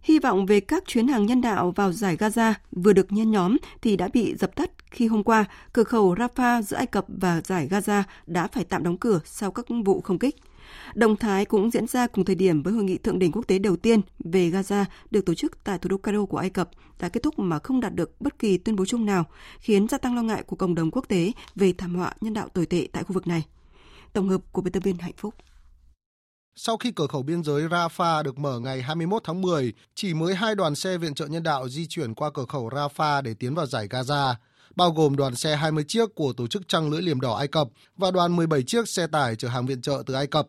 Hy vọng về các chuyến hàng nhân đạo vào giải Gaza vừa được nhen nhóm thì đã bị dập tắt khi hôm qua cửa khẩu Rafah giữa Ai Cập và giải Gaza đã phải tạm đóng cửa sau các vụ không kích. Động thái cũng diễn ra cùng thời điểm với hội nghị thượng đỉnh quốc tế đầu tiên về Gaza được tổ chức tại thủ đô Cairo của Ai Cập đã kết thúc mà không đạt được bất kỳ tuyên bố chung nào, khiến gia tăng lo ngại của cộng đồng quốc tế về thảm họa nhân đạo tồi tệ tại khu vực này. Tổng hợp của biên tập viên Hạnh Phúc. Sau khi cửa khẩu biên giới Rafah được mở ngày 21 tháng 10, chỉ mới hai đoàn xe viện trợ nhân đạo di chuyển qua cửa khẩu Rafah để tiến vào giải Gaza, bao gồm đoàn xe 20 chiếc của Tổ chức Trăng Lưỡi Liềm Đỏ Ai Cập và đoàn 17 chiếc xe tải chở hàng viện trợ từ Ai Cập.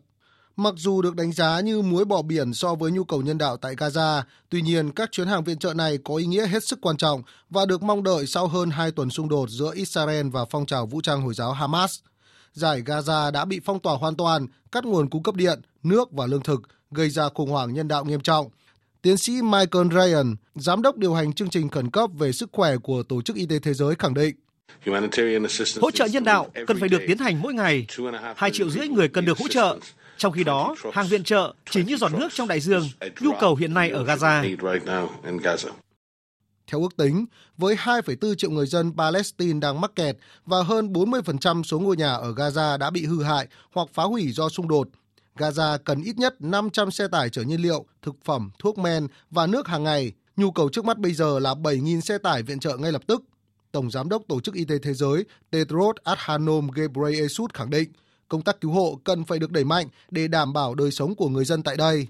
Mặc dù được đánh giá như muối bỏ biển so với nhu cầu nhân đạo tại Gaza, tuy nhiên các chuyến hàng viện trợ này có ý nghĩa hết sức quan trọng và được mong đợi sau hơn hai tuần xung đột giữa Israel và phong trào vũ trang Hồi giáo Hamas. Giải Gaza đã bị phong tỏa hoàn toàn, cắt nguồn cung cấp điện, nước và lương thực, gây ra khủng hoảng nhân đạo nghiêm trọng. Tiến sĩ Michael Ryan, giám đốc điều hành chương trình khẩn cấp về sức khỏe của Tổ chức Y tế Thế giới khẳng định, Hỗ trợ nhân đạo cần phải được tiến hành mỗi ngày. Hai triệu rưỡi người cần được hỗ trợ. Trong khi đó, hàng viện trợ chỉ như giọt nước trong đại dương, nhu cầu hiện nay ở Gaza. Theo ước tính, với 2,4 triệu người dân Palestine đang mắc kẹt và hơn 40% số ngôi nhà ở Gaza đã bị hư hại hoặc phá hủy do xung đột, Gaza cần ít nhất 500 xe tải chở nhiên liệu, thực phẩm, thuốc men và nước hàng ngày. Nhu cầu trước mắt bây giờ là 7.000 xe tải viện trợ ngay lập tức. Tổng Giám đốc Tổ chức Y tế Thế giới Tedros Adhanom Ghebreyesus khẳng định công tác cứu hộ cần phải được đẩy mạnh để đảm bảo đời sống của người dân tại đây.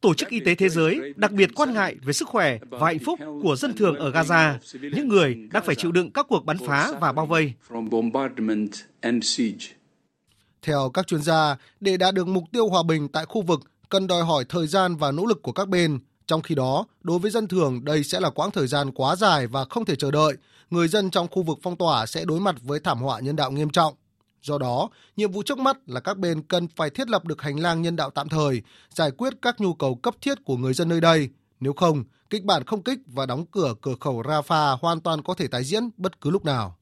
Tổ chức Y tế Thế giới đặc biệt quan ngại về sức khỏe và hạnh phúc của dân thường ở Gaza, những người đang phải chịu đựng các cuộc bắn phá và bao vây. Theo các chuyên gia, để đạt được mục tiêu hòa bình tại khu vực cần đòi hỏi thời gian và nỗ lực của các bên. Trong khi đó, đối với dân thường, đây sẽ là quãng thời gian quá dài và không thể chờ đợi. Người dân trong khu vực phong tỏa sẽ đối mặt với thảm họa nhân đạo nghiêm trọng. Do đó, nhiệm vụ trước mắt là các bên cần phải thiết lập được hành lang nhân đạo tạm thời, giải quyết các nhu cầu cấp thiết của người dân nơi đây. Nếu không, kịch bản không kích và đóng cửa cửa khẩu Rafah hoàn toàn có thể tái diễn bất cứ lúc nào.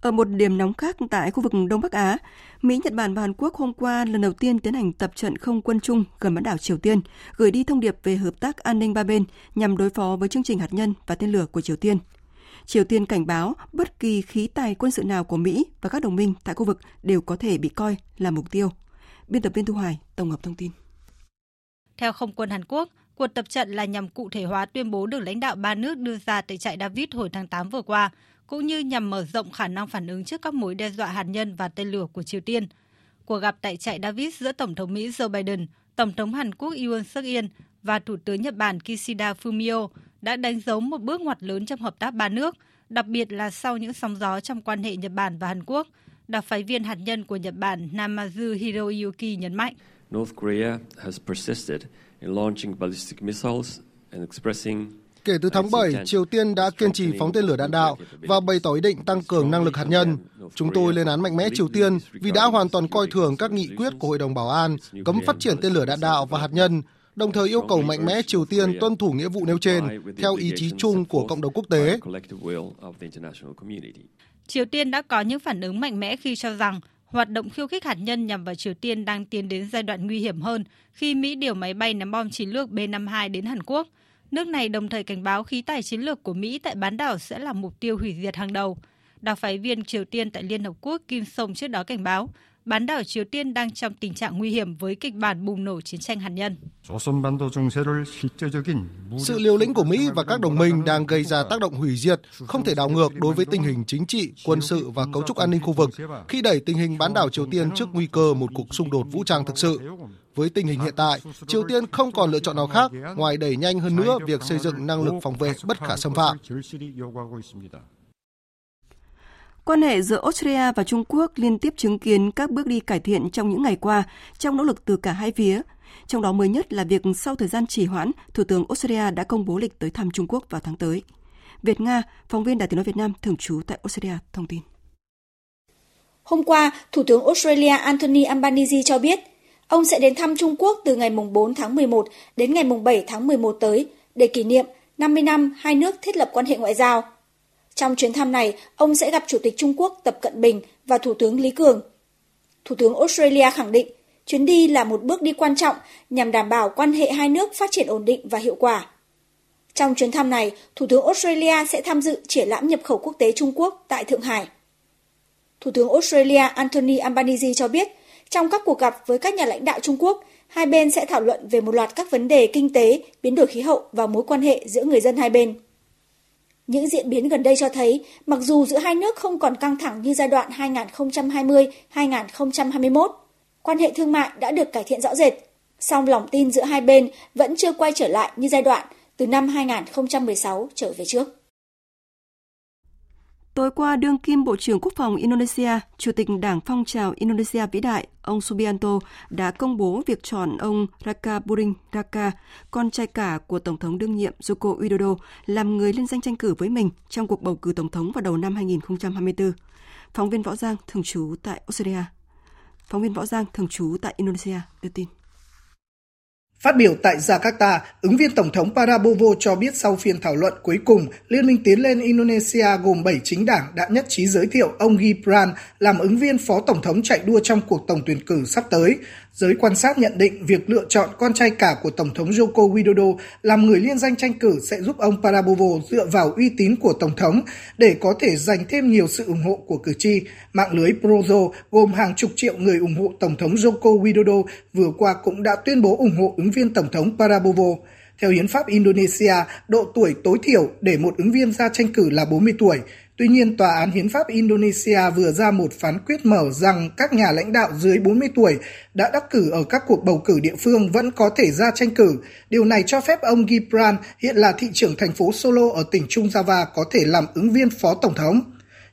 Ở một điểm nóng khác tại khu vực Đông Bắc Á, Mỹ, Nhật Bản và Hàn Quốc hôm qua lần đầu tiên tiến hành tập trận không quân chung gần bán đảo Triều Tiên, gửi đi thông điệp về hợp tác an ninh ba bên nhằm đối phó với chương trình hạt nhân và tên lửa của Triều Tiên. Triều Tiên cảnh báo bất kỳ khí tài quân sự nào của Mỹ và các đồng minh tại khu vực đều có thể bị coi là mục tiêu. Biên tập viên Thu Hoài tổng hợp thông tin. Theo không quân Hàn Quốc, cuộc tập trận là nhằm cụ thể hóa tuyên bố được lãnh đạo ba nước đưa ra tại trại David hồi tháng 8 vừa qua, cũng như nhằm mở rộng khả năng phản ứng trước các mối đe dọa hạt nhân và tên lửa của Triều Tiên. Cuộc gặp tại trại David giữa Tổng thống Mỹ Joe Biden, Tổng thống Hàn Quốc Yoon suk yeol và Thủ tướng Nhật Bản Kishida Fumio đã đánh dấu một bước ngoặt lớn trong hợp tác ba nước, đặc biệt là sau những sóng gió trong quan hệ Nhật Bản và Hàn Quốc. Đặc phái viên hạt nhân của Nhật Bản Namazu Hiroyuki nhấn mạnh. North Korea has persisted in launching ballistic missiles and expressing Kể từ tháng 7, Triều Tiên đã kiên trì phóng tên lửa đạn đạo và bày tỏ ý định tăng cường năng lực hạt nhân. Chúng tôi lên án mạnh mẽ Triều Tiên vì đã hoàn toàn coi thường các nghị quyết của Hội đồng Bảo an cấm phát triển tên lửa đạn đạo và hạt nhân, đồng thời yêu cầu mạnh mẽ Triều Tiên tuân thủ nghĩa vụ nêu trên theo ý chí chung của cộng đồng quốc tế. Triều Tiên đã có những phản ứng mạnh mẽ khi cho rằng hoạt động khiêu khích hạt nhân nhằm vào Triều Tiên đang tiến đến giai đoạn nguy hiểm hơn khi Mỹ điều máy bay ném bom chiến lược B-52 đến Hàn Quốc. Nước này đồng thời cảnh báo khí tài chiến lược của Mỹ tại bán đảo sẽ là mục tiêu hủy diệt hàng đầu. Đặc phái viên Triều Tiên tại Liên Hợp Quốc Kim Song trước đó cảnh báo, bán đảo Triều Tiên đang trong tình trạng nguy hiểm với kịch bản bùng nổ chiến tranh hạt nhân. Sự liều lĩnh của Mỹ và các đồng minh đang gây ra tác động hủy diệt, không thể đảo ngược đối với tình hình chính trị, quân sự và cấu trúc an ninh khu vực khi đẩy tình hình bán đảo Triều Tiên trước nguy cơ một cuộc xung đột vũ trang thực sự. Với tình hình hiện tại, Triều Tiên không còn lựa chọn nào khác ngoài đẩy nhanh hơn nữa việc xây dựng năng lực phòng vệ bất khả xâm phạm. Quan hệ giữa Australia và Trung Quốc liên tiếp chứng kiến các bước đi cải thiện trong những ngày qua trong nỗ lực từ cả hai phía. Trong đó mới nhất là việc sau thời gian trì hoãn, Thủ tướng Australia đã công bố lịch tới thăm Trung Quốc vào tháng tới. Việt Nga, phóng viên Đài tiếng nói Việt Nam thường trú tại Australia thông tin. Hôm qua, Thủ tướng Australia Anthony Albanese cho biết ông sẽ đến thăm Trung Quốc từ ngày 4 tháng 11 đến ngày 7 tháng 11 tới để kỷ niệm 50 năm hai nước thiết lập quan hệ ngoại giao. Trong chuyến thăm này, ông sẽ gặp Chủ tịch Trung Quốc Tập Cận Bình và Thủ tướng Lý Cường. Thủ tướng Australia khẳng định chuyến đi là một bước đi quan trọng nhằm đảm bảo quan hệ hai nước phát triển ổn định và hiệu quả. Trong chuyến thăm này, Thủ tướng Australia sẽ tham dự triển lãm nhập khẩu quốc tế Trung Quốc tại Thượng Hải. Thủ tướng Australia Anthony Albanese cho biết, trong các cuộc gặp với các nhà lãnh đạo Trung Quốc, hai bên sẽ thảo luận về một loạt các vấn đề kinh tế, biến đổi khí hậu và mối quan hệ giữa người dân hai bên. Những diễn biến gần đây cho thấy, mặc dù giữa hai nước không còn căng thẳng như giai đoạn 2020-2021, quan hệ thương mại đã được cải thiện rõ rệt, song lòng tin giữa hai bên vẫn chưa quay trở lại như giai đoạn từ năm 2016 trở về trước. Tối qua, đương kim Bộ trưởng Quốc phòng Indonesia, Chủ tịch Đảng Phong trào Indonesia vĩ đại, ông Subianto đã công bố việc chọn ông Raka Buring Raka, con trai cả của Tổng thống đương nhiệm Joko Widodo, làm người liên danh tranh cử với mình trong cuộc bầu cử Tổng thống vào đầu năm 2024. Phóng viên Võ Giang, thường trú tại Australia. Phóng viên Võ Giang, thường trú tại Indonesia, đưa tin. Phát biểu tại Jakarta, ứng viên Tổng thống Prabowo cho biết sau phiên thảo luận cuối cùng, Liên minh tiến lên Indonesia gồm 7 chính đảng đã nhất trí giới thiệu ông Gibran làm ứng viên phó tổng thống chạy đua trong cuộc tổng tuyển cử sắp tới. Giới quan sát nhận định việc lựa chọn con trai cả của Tổng thống Joko Widodo làm người liên danh tranh cử sẽ giúp ông Prabowo dựa vào uy tín của Tổng thống để có thể giành thêm nhiều sự ủng hộ của cử tri. Mạng lưới Prozo gồm hàng chục triệu người ủng hộ Tổng thống Joko Widodo vừa qua cũng đã tuyên bố ủng hộ ứng viên Tổng thống Prabowo. Theo hiến pháp Indonesia, độ tuổi tối thiểu để một ứng viên ra tranh cử là 40 tuổi. Tuy nhiên, Tòa án Hiến pháp Indonesia vừa ra một phán quyết mở rằng các nhà lãnh đạo dưới 40 tuổi đã đắc cử ở các cuộc bầu cử địa phương vẫn có thể ra tranh cử. Điều này cho phép ông Gibran, hiện là thị trưởng thành phố Solo ở tỉnh Trung Java, có thể làm ứng viên phó tổng thống.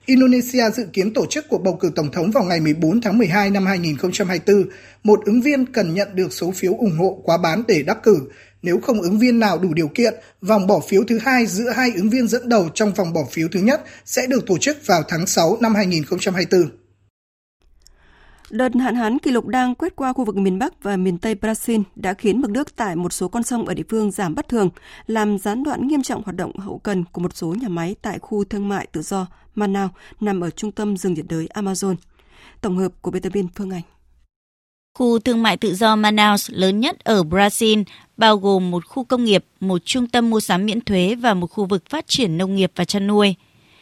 Indonesia dự kiến tổ chức cuộc bầu cử tổng thống vào ngày 14 tháng 12 năm 2024. Một ứng viên cần nhận được số phiếu ủng hộ quá bán để đắc cử. Nếu không ứng viên nào đủ điều kiện, vòng bỏ phiếu thứ hai giữa hai ứng viên dẫn đầu trong vòng bỏ phiếu thứ nhất sẽ được tổ chức vào tháng 6 năm 2024. Đợt hạn hán kỷ lục đang quét qua khu vực miền Bắc và miền Tây Brazil đã khiến mực nước tại một số con sông ở địa phương giảm bất thường, làm gián đoạn nghiêm trọng hoạt động hậu cần của một số nhà máy tại khu thương mại tự do Manaus nằm ở trung tâm rừng nhiệt đới Amazon. Tổng hợp của biên tập viên Phương Anh. Khu thương mại tự do Manaus lớn nhất ở Brazil, bao gồm một khu công nghiệp, một trung tâm mua sắm miễn thuế và một khu vực phát triển nông nghiệp và chăn nuôi.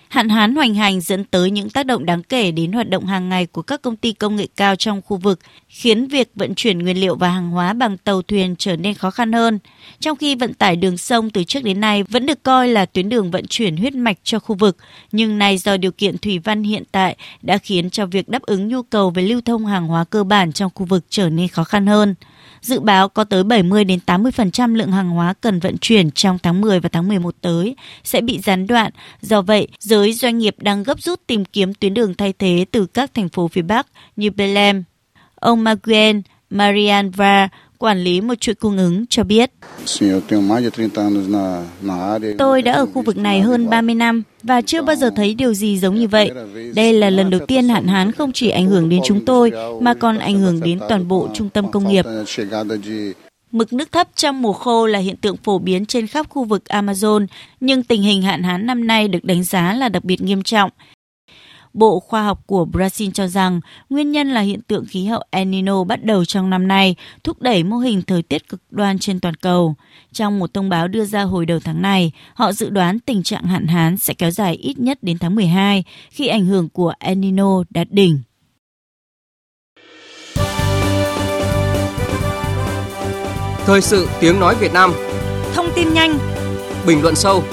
Hạn hán hoành hành dẫn tới những tác động đáng kể đến hoạt động hàng ngày của các công ty công nghệ cao trong khu vực, khiến việc vận chuyển nguyên liệu và hàng hóa bằng tàu thuyền trở nên khó khăn hơn. Trong khi vận tải đường sông từ trước đến nay vẫn được coi là tuyến đường vận chuyển huyết mạch cho khu vực, nhưng nay do điều kiện thủy văn hiện tại đã khiến cho việc đáp ứng nhu cầu về lưu thông hàng hóa cơ bản trong khu vực trở nên khó khăn hơn. Dự báo có tới 70 đến 80% lượng hàng hóa cần vận chuyển trong tháng 10 và tháng 11 tới sẽ bị gián đoạn. Do vậy, giới doanh nghiệp đang gấp rút tìm kiếm tuyến đường thay thế từ các thành phố phía Bắc như Belém. Ông Maguen Marian Var, quản lý một chuỗi cung ứng cho biết. Tôi đã ở khu vực này hơn 30 năm và chưa bao giờ thấy điều gì giống như vậy. Đây là lần đầu tiên hạn hán không chỉ ảnh hưởng đến chúng tôi mà còn ảnh hưởng đến toàn bộ trung tâm công nghiệp. Mực nước thấp trong mùa khô là hiện tượng phổ biến trên khắp khu vực Amazon, nhưng tình hình hạn hán năm nay được đánh giá là đặc biệt nghiêm trọng. Bộ Khoa học của Brazil cho rằng nguyên nhân là hiện tượng khí hậu El Nino bắt đầu trong năm nay, thúc đẩy mô hình thời tiết cực đoan trên toàn cầu. Trong một thông báo đưa ra hồi đầu tháng này, họ dự đoán tình trạng hạn hán sẽ kéo dài ít nhất đến tháng 12 khi ảnh hưởng của El Nino đạt đỉnh. Thời sự tiếng nói Việt Nam Thông tin nhanh Bình luận sâu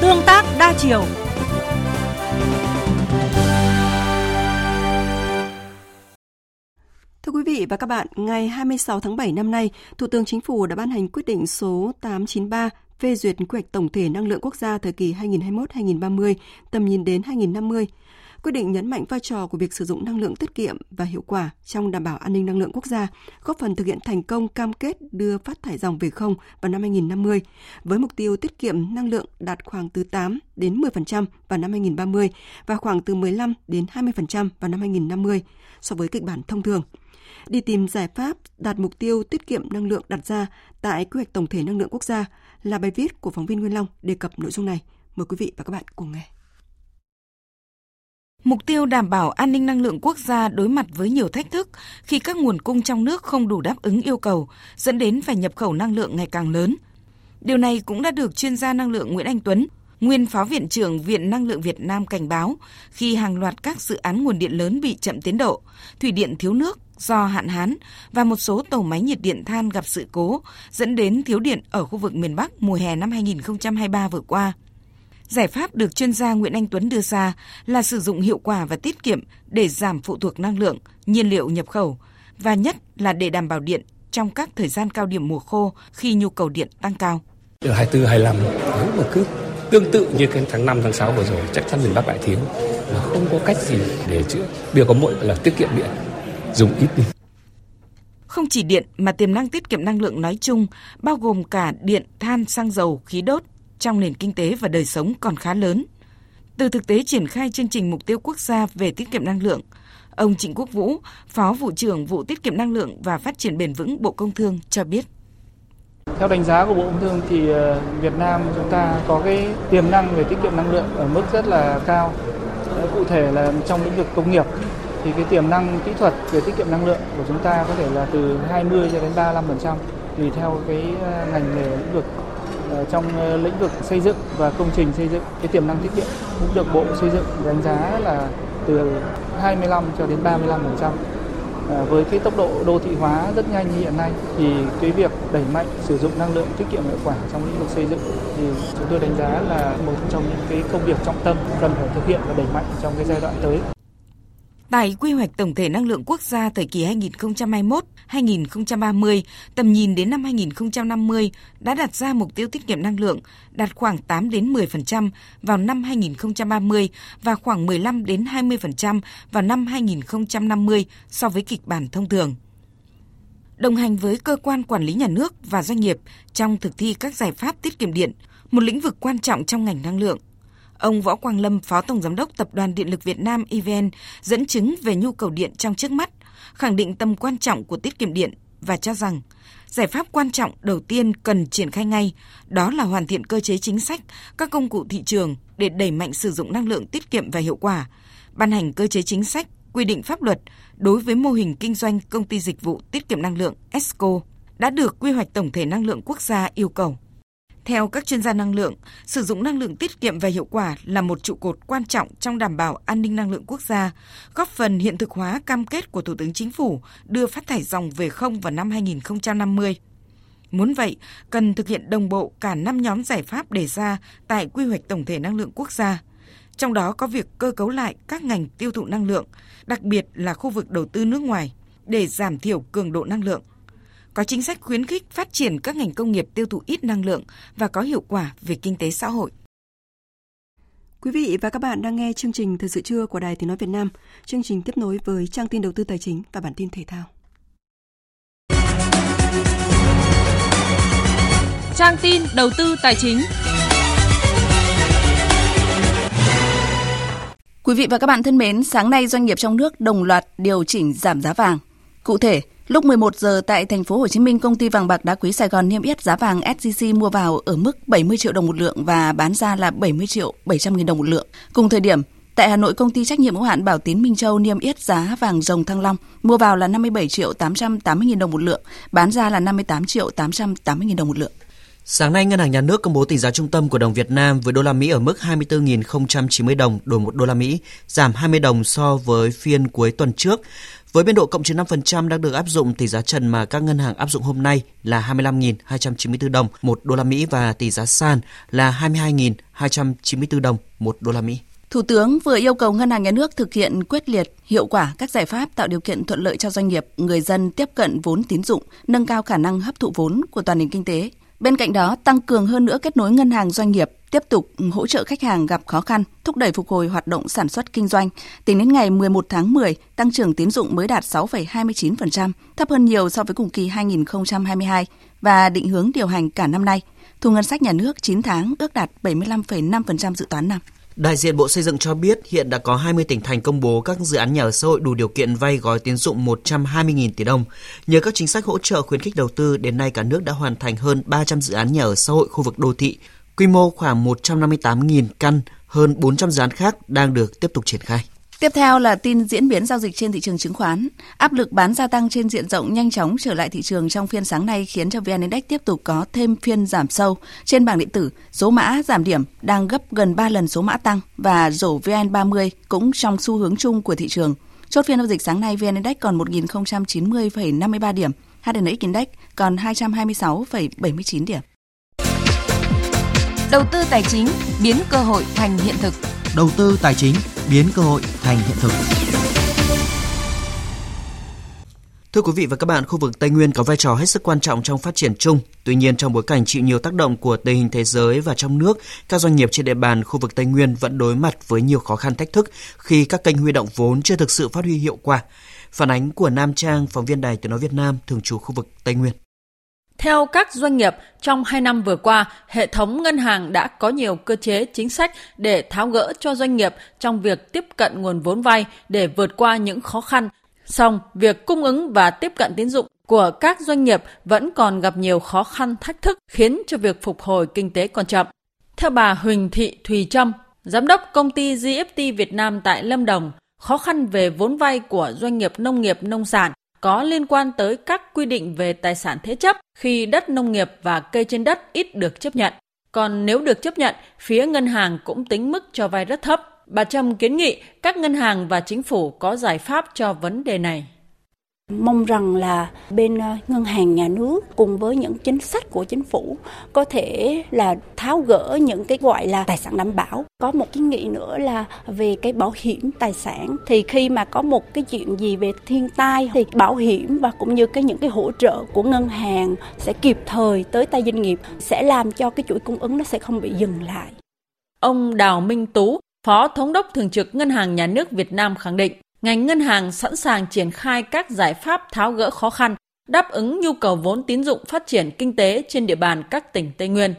Tương tác đa chiều Thưa quý vị và các bạn, ngày 26 tháng 7 năm nay, Thủ tướng Chính phủ đã ban hành quyết định số 893 phê duyệt quy hoạch tổng thể năng lượng quốc gia thời kỳ 2021-2030, tầm nhìn đến 2050. Quyết định nhấn mạnh vai trò của việc sử dụng năng lượng tiết kiệm và hiệu quả trong đảm bảo an ninh năng lượng quốc gia, góp phần thực hiện thành công cam kết đưa phát thải dòng về không vào năm 2050, với mục tiêu tiết kiệm năng lượng đạt khoảng từ 8 đến 10% vào năm 2030 và khoảng từ 15 đến 20% vào năm 2050 so với kịch bản thông thường đi tìm giải pháp đạt mục tiêu tiết kiệm năng lượng đặt ra tại quy hoạch tổng thể năng lượng quốc gia là bài viết của phóng viên Nguyên Long đề cập nội dung này. Mời quý vị và các bạn cùng nghe. Mục tiêu đảm bảo an ninh năng lượng quốc gia đối mặt với nhiều thách thức khi các nguồn cung trong nước không đủ đáp ứng yêu cầu, dẫn đến phải nhập khẩu năng lượng ngày càng lớn. Điều này cũng đã được chuyên gia năng lượng Nguyễn Anh Tuấn, nguyên phó viện trưởng Viện Năng lượng Việt Nam cảnh báo khi hàng loạt các dự án nguồn điện lớn bị chậm tiến độ, thủy điện thiếu nước do hạn hán và một số tổ máy nhiệt điện than gặp sự cố dẫn đến thiếu điện ở khu vực miền Bắc mùa hè năm 2023 vừa qua. Giải pháp được chuyên gia Nguyễn Anh Tuấn đưa ra là sử dụng hiệu quả và tiết kiệm để giảm phụ thuộc năng lượng, nhiên liệu nhập khẩu và nhất là để đảm bảo điện trong các thời gian cao điểm mùa khô khi nhu cầu điện tăng cao. Từ 24 25 nếu mà cứ tương tự như cái tháng 5 tháng 6 vừa rồi chắc chắn miền Bắc lại thiếu mà không có cách gì để chữa. Điều có mỗi là tiết kiệm điện, dùng ít đi. Không chỉ điện mà tiềm năng tiết kiệm năng lượng nói chung bao gồm cả điện, than, xăng dầu, khí đốt trong nền kinh tế và đời sống còn khá lớn. Từ thực tế triển khai chương trình mục tiêu quốc gia về tiết kiệm năng lượng, ông Trịnh Quốc Vũ, Phó vụ trưởng vụ tiết kiệm năng lượng và phát triển bền vững Bộ Công Thương cho biết. Theo đánh giá của Bộ Công Thương thì ờ, Việt Nam chúng ta có cái tiềm năng về tiết kiệm năng lượng ở mức rất là cao. Cụ thể là trong lĩnh vực công nghiệp thì cái tiềm năng kỹ thuật về tiết kiệm năng lượng của chúng ta có thể là từ 20 cho đến 35% tùy theo cái ờ, ngành nghề, lĩnh vực ờ, trong ờ, lĩnh vực xây dựng và công trình xây dựng cái tiềm năng tiết kiệm cũng được bộ xây dựng đánh giá là từ 25 cho đến 35 phần trăm với cái tốc độ đô thị hóa rất nhanh như hiện nay thì cái việc đẩy mạnh sử dụng năng lượng tiết kiệm hiệu quả trong lĩnh vực xây dựng thì chúng tôi đánh giá là một trong những cái công việc trọng tâm cần phải thực hiện và đẩy mạnh trong cái giai đoạn tới. Tại quy hoạch tổng thể năng lượng quốc gia thời kỳ 2021-2030, tầm nhìn đến năm 2050 đã đặt ra mục tiêu tiết kiệm năng lượng đạt khoảng 8 đến 10% vào năm 2030 và khoảng 15 đến 20% vào năm 2050 so với kịch bản thông thường. Đồng hành với cơ quan quản lý nhà nước và doanh nghiệp trong thực thi các giải pháp tiết kiệm điện, một lĩnh vực quan trọng trong ngành năng lượng, Ông Võ Quang Lâm, Phó Tổng Giám đốc Tập đoàn Điện lực Việt Nam EVN, dẫn chứng về nhu cầu điện trong trước mắt, khẳng định tầm quan trọng của tiết kiệm điện và cho rằng giải pháp quan trọng đầu tiên cần triển khai ngay đó là hoàn thiện cơ chế chính sách, các công cụ thị trường để đẩy mạnh sử dụng năng lượng tiết kiệm và hiệu quả, ban hành cơ chế chính sách, quy định pháp luật đối với mô hình kinh doanh công ty dịch vụ tiết kiệm năng lượng ESCO đã được quy hoạch tổng thể năng lượng quốc gia yêu cầu. Theo các chuyên gia năng lượng, sử dụng năng lượng tiết kiệm và hiệu quả là một trụ cột quan trọng trong đảm bảo an ninh năng lượng quốc gia, góp phần hiện thực hóa cam kết của Thủ tướng Chính phủ đưa phát thải dòng về không vào năm 2050. Muốn vậy, cần thực hiện đồng bộ cả 5 nhóm giải pháp đề ra tại quy hoạch tổng thể năng lượng quốc gia. Trong đó có việc cơ cấu lại các ngành tiêu thụ năng lượng, đặc biệt là khu vực đầu tư nước ngoài, để giảm thiểu cường độ năng lượng – có chính sách khuyến khích phát triển các ngành công nghiệp tiêu thụ ít năng lượng và có hiệu quả về kinh tế xã hội. Quý vị và các bạn đang nghe chương trình Thời sự trưa của Đài Tiếng Nói Việt Nam. Chương trình tiếp nối với trang tin đầu tư tài chính và bản tin thể thao. Trang tin đầu tư tài chính. Quý vị và các bạn thân mến, sáng nay doanh nghiệp trong nước đồng loạt điều chỉnh giảm giá vàng. Cụ thể, Lúc 11 giờ tại thành phố Hồ Chí Minh, công ty vàng bạc đá quý Sài Gòn niêm yết giá vàng SJC mua vào ở mức 70 triệu đồng một lượng và bán ra là 70 triệu 700 nghìn đồng một lượng. Cùng thời điểm, tại Hà Nội, công ty trách nhiệm hữu hạn Bảo Tín Minh Châu niêm yết giá vàng rồng Thăng Long mua vào là 57 triệu 880 nghìn đồng một lượng, bán ra là 58 triệu 880 nghìn đồng một lượng. Sáng nay, Ngân hàng Nhà nước công bố tỷ giá trung tâm của đồng Việt Nam với đô la Mỹ ở mức 24.090 đồng đổi 1 đô la Mỹ, giảm 20 đồng so với phiên cuối tuần trước. Với biên độ cộng trừ 5% đang được áp dụng, tỷ giá trần mà các ngân hàng áp dụng hôm nay là 25.294 đồng một đô la Mỹ và tỷ giá sàn là 22.294 đồng một đô la Mỹ. Thủ tướng vừa yêu cầu Ngân hàng Nhà nước thực hiện quyết liệt, hiệu quả các giải pháp tạo điều kiện thuận lợi cho doanh nghiệp, người dân tiếp cận vốn tín dụng, nâng cao khả năng hấp thụ vốn của toàn nền kinh tế. Bên cạnh đó, tăng cường hơn nữa kết nối ngân hàng doanh nghiệp, tiếp tục hỗ trợ khách hàng gặp khó khăn, thúc đẩy phục hồi hoạt động sản xuất kinh doanh. Tính đến ngày 11 tháng 10, tăng trưởng tín dụng mới đạt 6,29%, thấp hơn nhiều so với cùng kỳ 2022 và định hướng điều hành cả năm nay. Thu ngân sách nhà nước 9 tháng ước đạt 75,5% dự toán năm. Đại diện Bộ Xây dựng cho biết hiện đã có 20 tỉnh thành công bố các dự án nhà ở xã hội đủ điều kiện vay gói tín dụng 120.000 tỷ đồng. Nhờ các chính sách hỗ trợ khuyến khích đầu tư, đến nay cả nước đã hoàn thành hơn 300 dự án nhà ở xã hội khu vực đô thị, quy mô khoảng 158.000 căn, hơn 400 dự án khác đang được tiếp tục triển khai. Tiếp theo là tin diễn biến giao dịch trên thị trường chứng khoán. Áp lực bán gia tăng trên diện rộng nhanh chóng trở lại thị trường trong phiên sáng nay khiến cho VN Index tiếp tục có thêm phiên giảm sâu. Trên bảng điện tử, số mã giảm điểm đang gấp gần 3 lần số mã tăng và rổ VN30 cũng trong xu hướng chung của thị trường. Chốt phiên giao dịch sáng nay VN Index còn 1.090,53 điểm, HNX Index còn 226,79 điểm. Đầu tư tài chính biến cơ hội thành hiện thực. Đầu tư tài chính biến cơ hội thành hiện thực. Thưa quý vị và các bạn, khu vực Tây Nguyên có vai trò hết sức quan trọng trong phát triển chung. Tuy nhiên, trong bối cảnh chịu nhiều tác động của tình hình thế giới và trong nước, các doanh nghiệp trên địa bàn khu vực Tây Nguyên vẫn đối mặt với nhiều khó khăn thách thức khi các kênh huy động vốn chưa thực sự phát huy hiệu quả. Phản ánh của Nam Trang, phóng viên Đài Tiếng Nói Việt Nam, thường trú khu vực Tây Nguyên. Theo các doanh nghiệp, trong 2 năm vừa qua, hệ thống ngân hàng đã có nhiều cơ chế chính sách để tháo gỡ cho doanh nghiệp trong việc tiếp cận nguồn vốn vay để vượt qua những khó khăn. Song, việc cung ứng và tiếp cận tín dụng của các doanh nghiệp vẫn còn gặp nhiều khó khăn thách thức khiến cho việc phục hồi kinh tế còn chậm. Theo bà Huỳnh Thị Thùy Trâm, giám đốc công ty GFT Việt Nam tại Lâm Đồng, khó khăn về vốn vay của doanh nghiệp nông nghiệp nông sản có liên quan tới các quy định về tài sản thế chấp khi đất nông nghiệp và cây trên đất ít được chấp nhận. Còn nếu được chấp nhận, phía ngân hàng cũng tính mức cho vay rất thấp. Bà Trâm kiến nghị các ngân hàng và chính phủ có giải pháp cho vấn đề này. Mong rằng là bên ờ, ngân hàng nhà nước cùng với những chính sách của chính phủ có thể là tháo gỡ những cái gọi là tài sản đảm bảo. Có một kiến nghị nữa là về cái bảo hiểm tài sản thì khi mà có một cái chuyện gì về thiên tai thì bảo hiểm và cũng như cái những cái hỗ trợ của ngân hàng sẽ kịp thời tới tay doanh nghiệp sẽ làm cho cái chuỗi cung ứng nó sẽ không bị dừng lại. Ông Đào Minh Tú, Phó Thống đốc Thường trực Ngân hàng Nhà nước Việt Nam khẳng định ngành ngân hàng sẵn sàng triển khai các giải pháp tháo gỡ khó khăn, đáp ứng nhu cầu vốn tín dụng phát triển kinh tế trên địa bàn các tỉnh Tây Nguyên.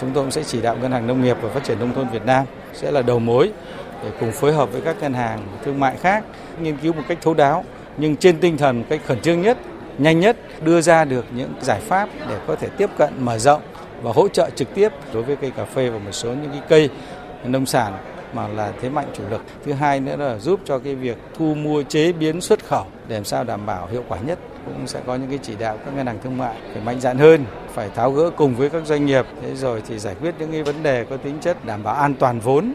Chúng tôi cũng sẽ chỉ đạo Ngân hàng Nông nghiệp và Phát triển Nông thôn Việt Nam sẽ là đầu mối để cùng phối hợp với các ngân hàng thương mại khác nghiên cứu một cách thấu đáo nhưng trên tinh thần cách khẩn trương nhất, nhanh nhất đưa ra được những giải pháp để có thể tiếp cận mở rộng và hỗ trợ trực tiếp đối với cây cà phê và một số những cái cây nông sản mà là thế mạnh chủ lực. Thứ hai nữa là giúp cho cái việc thu mua chế biến xuất khẩu để làm sao đảm bảo hiệu quả nhất cũng sẽ có những cái chỉ đạo các ngân hàng thương mại phải mạnh dạn hơn, phải tháo gỡ cùng với các doanh nghiệp, thế rồi thì giải quyết những cái vấn đề có tính chất đảm bảo an toàn vốn.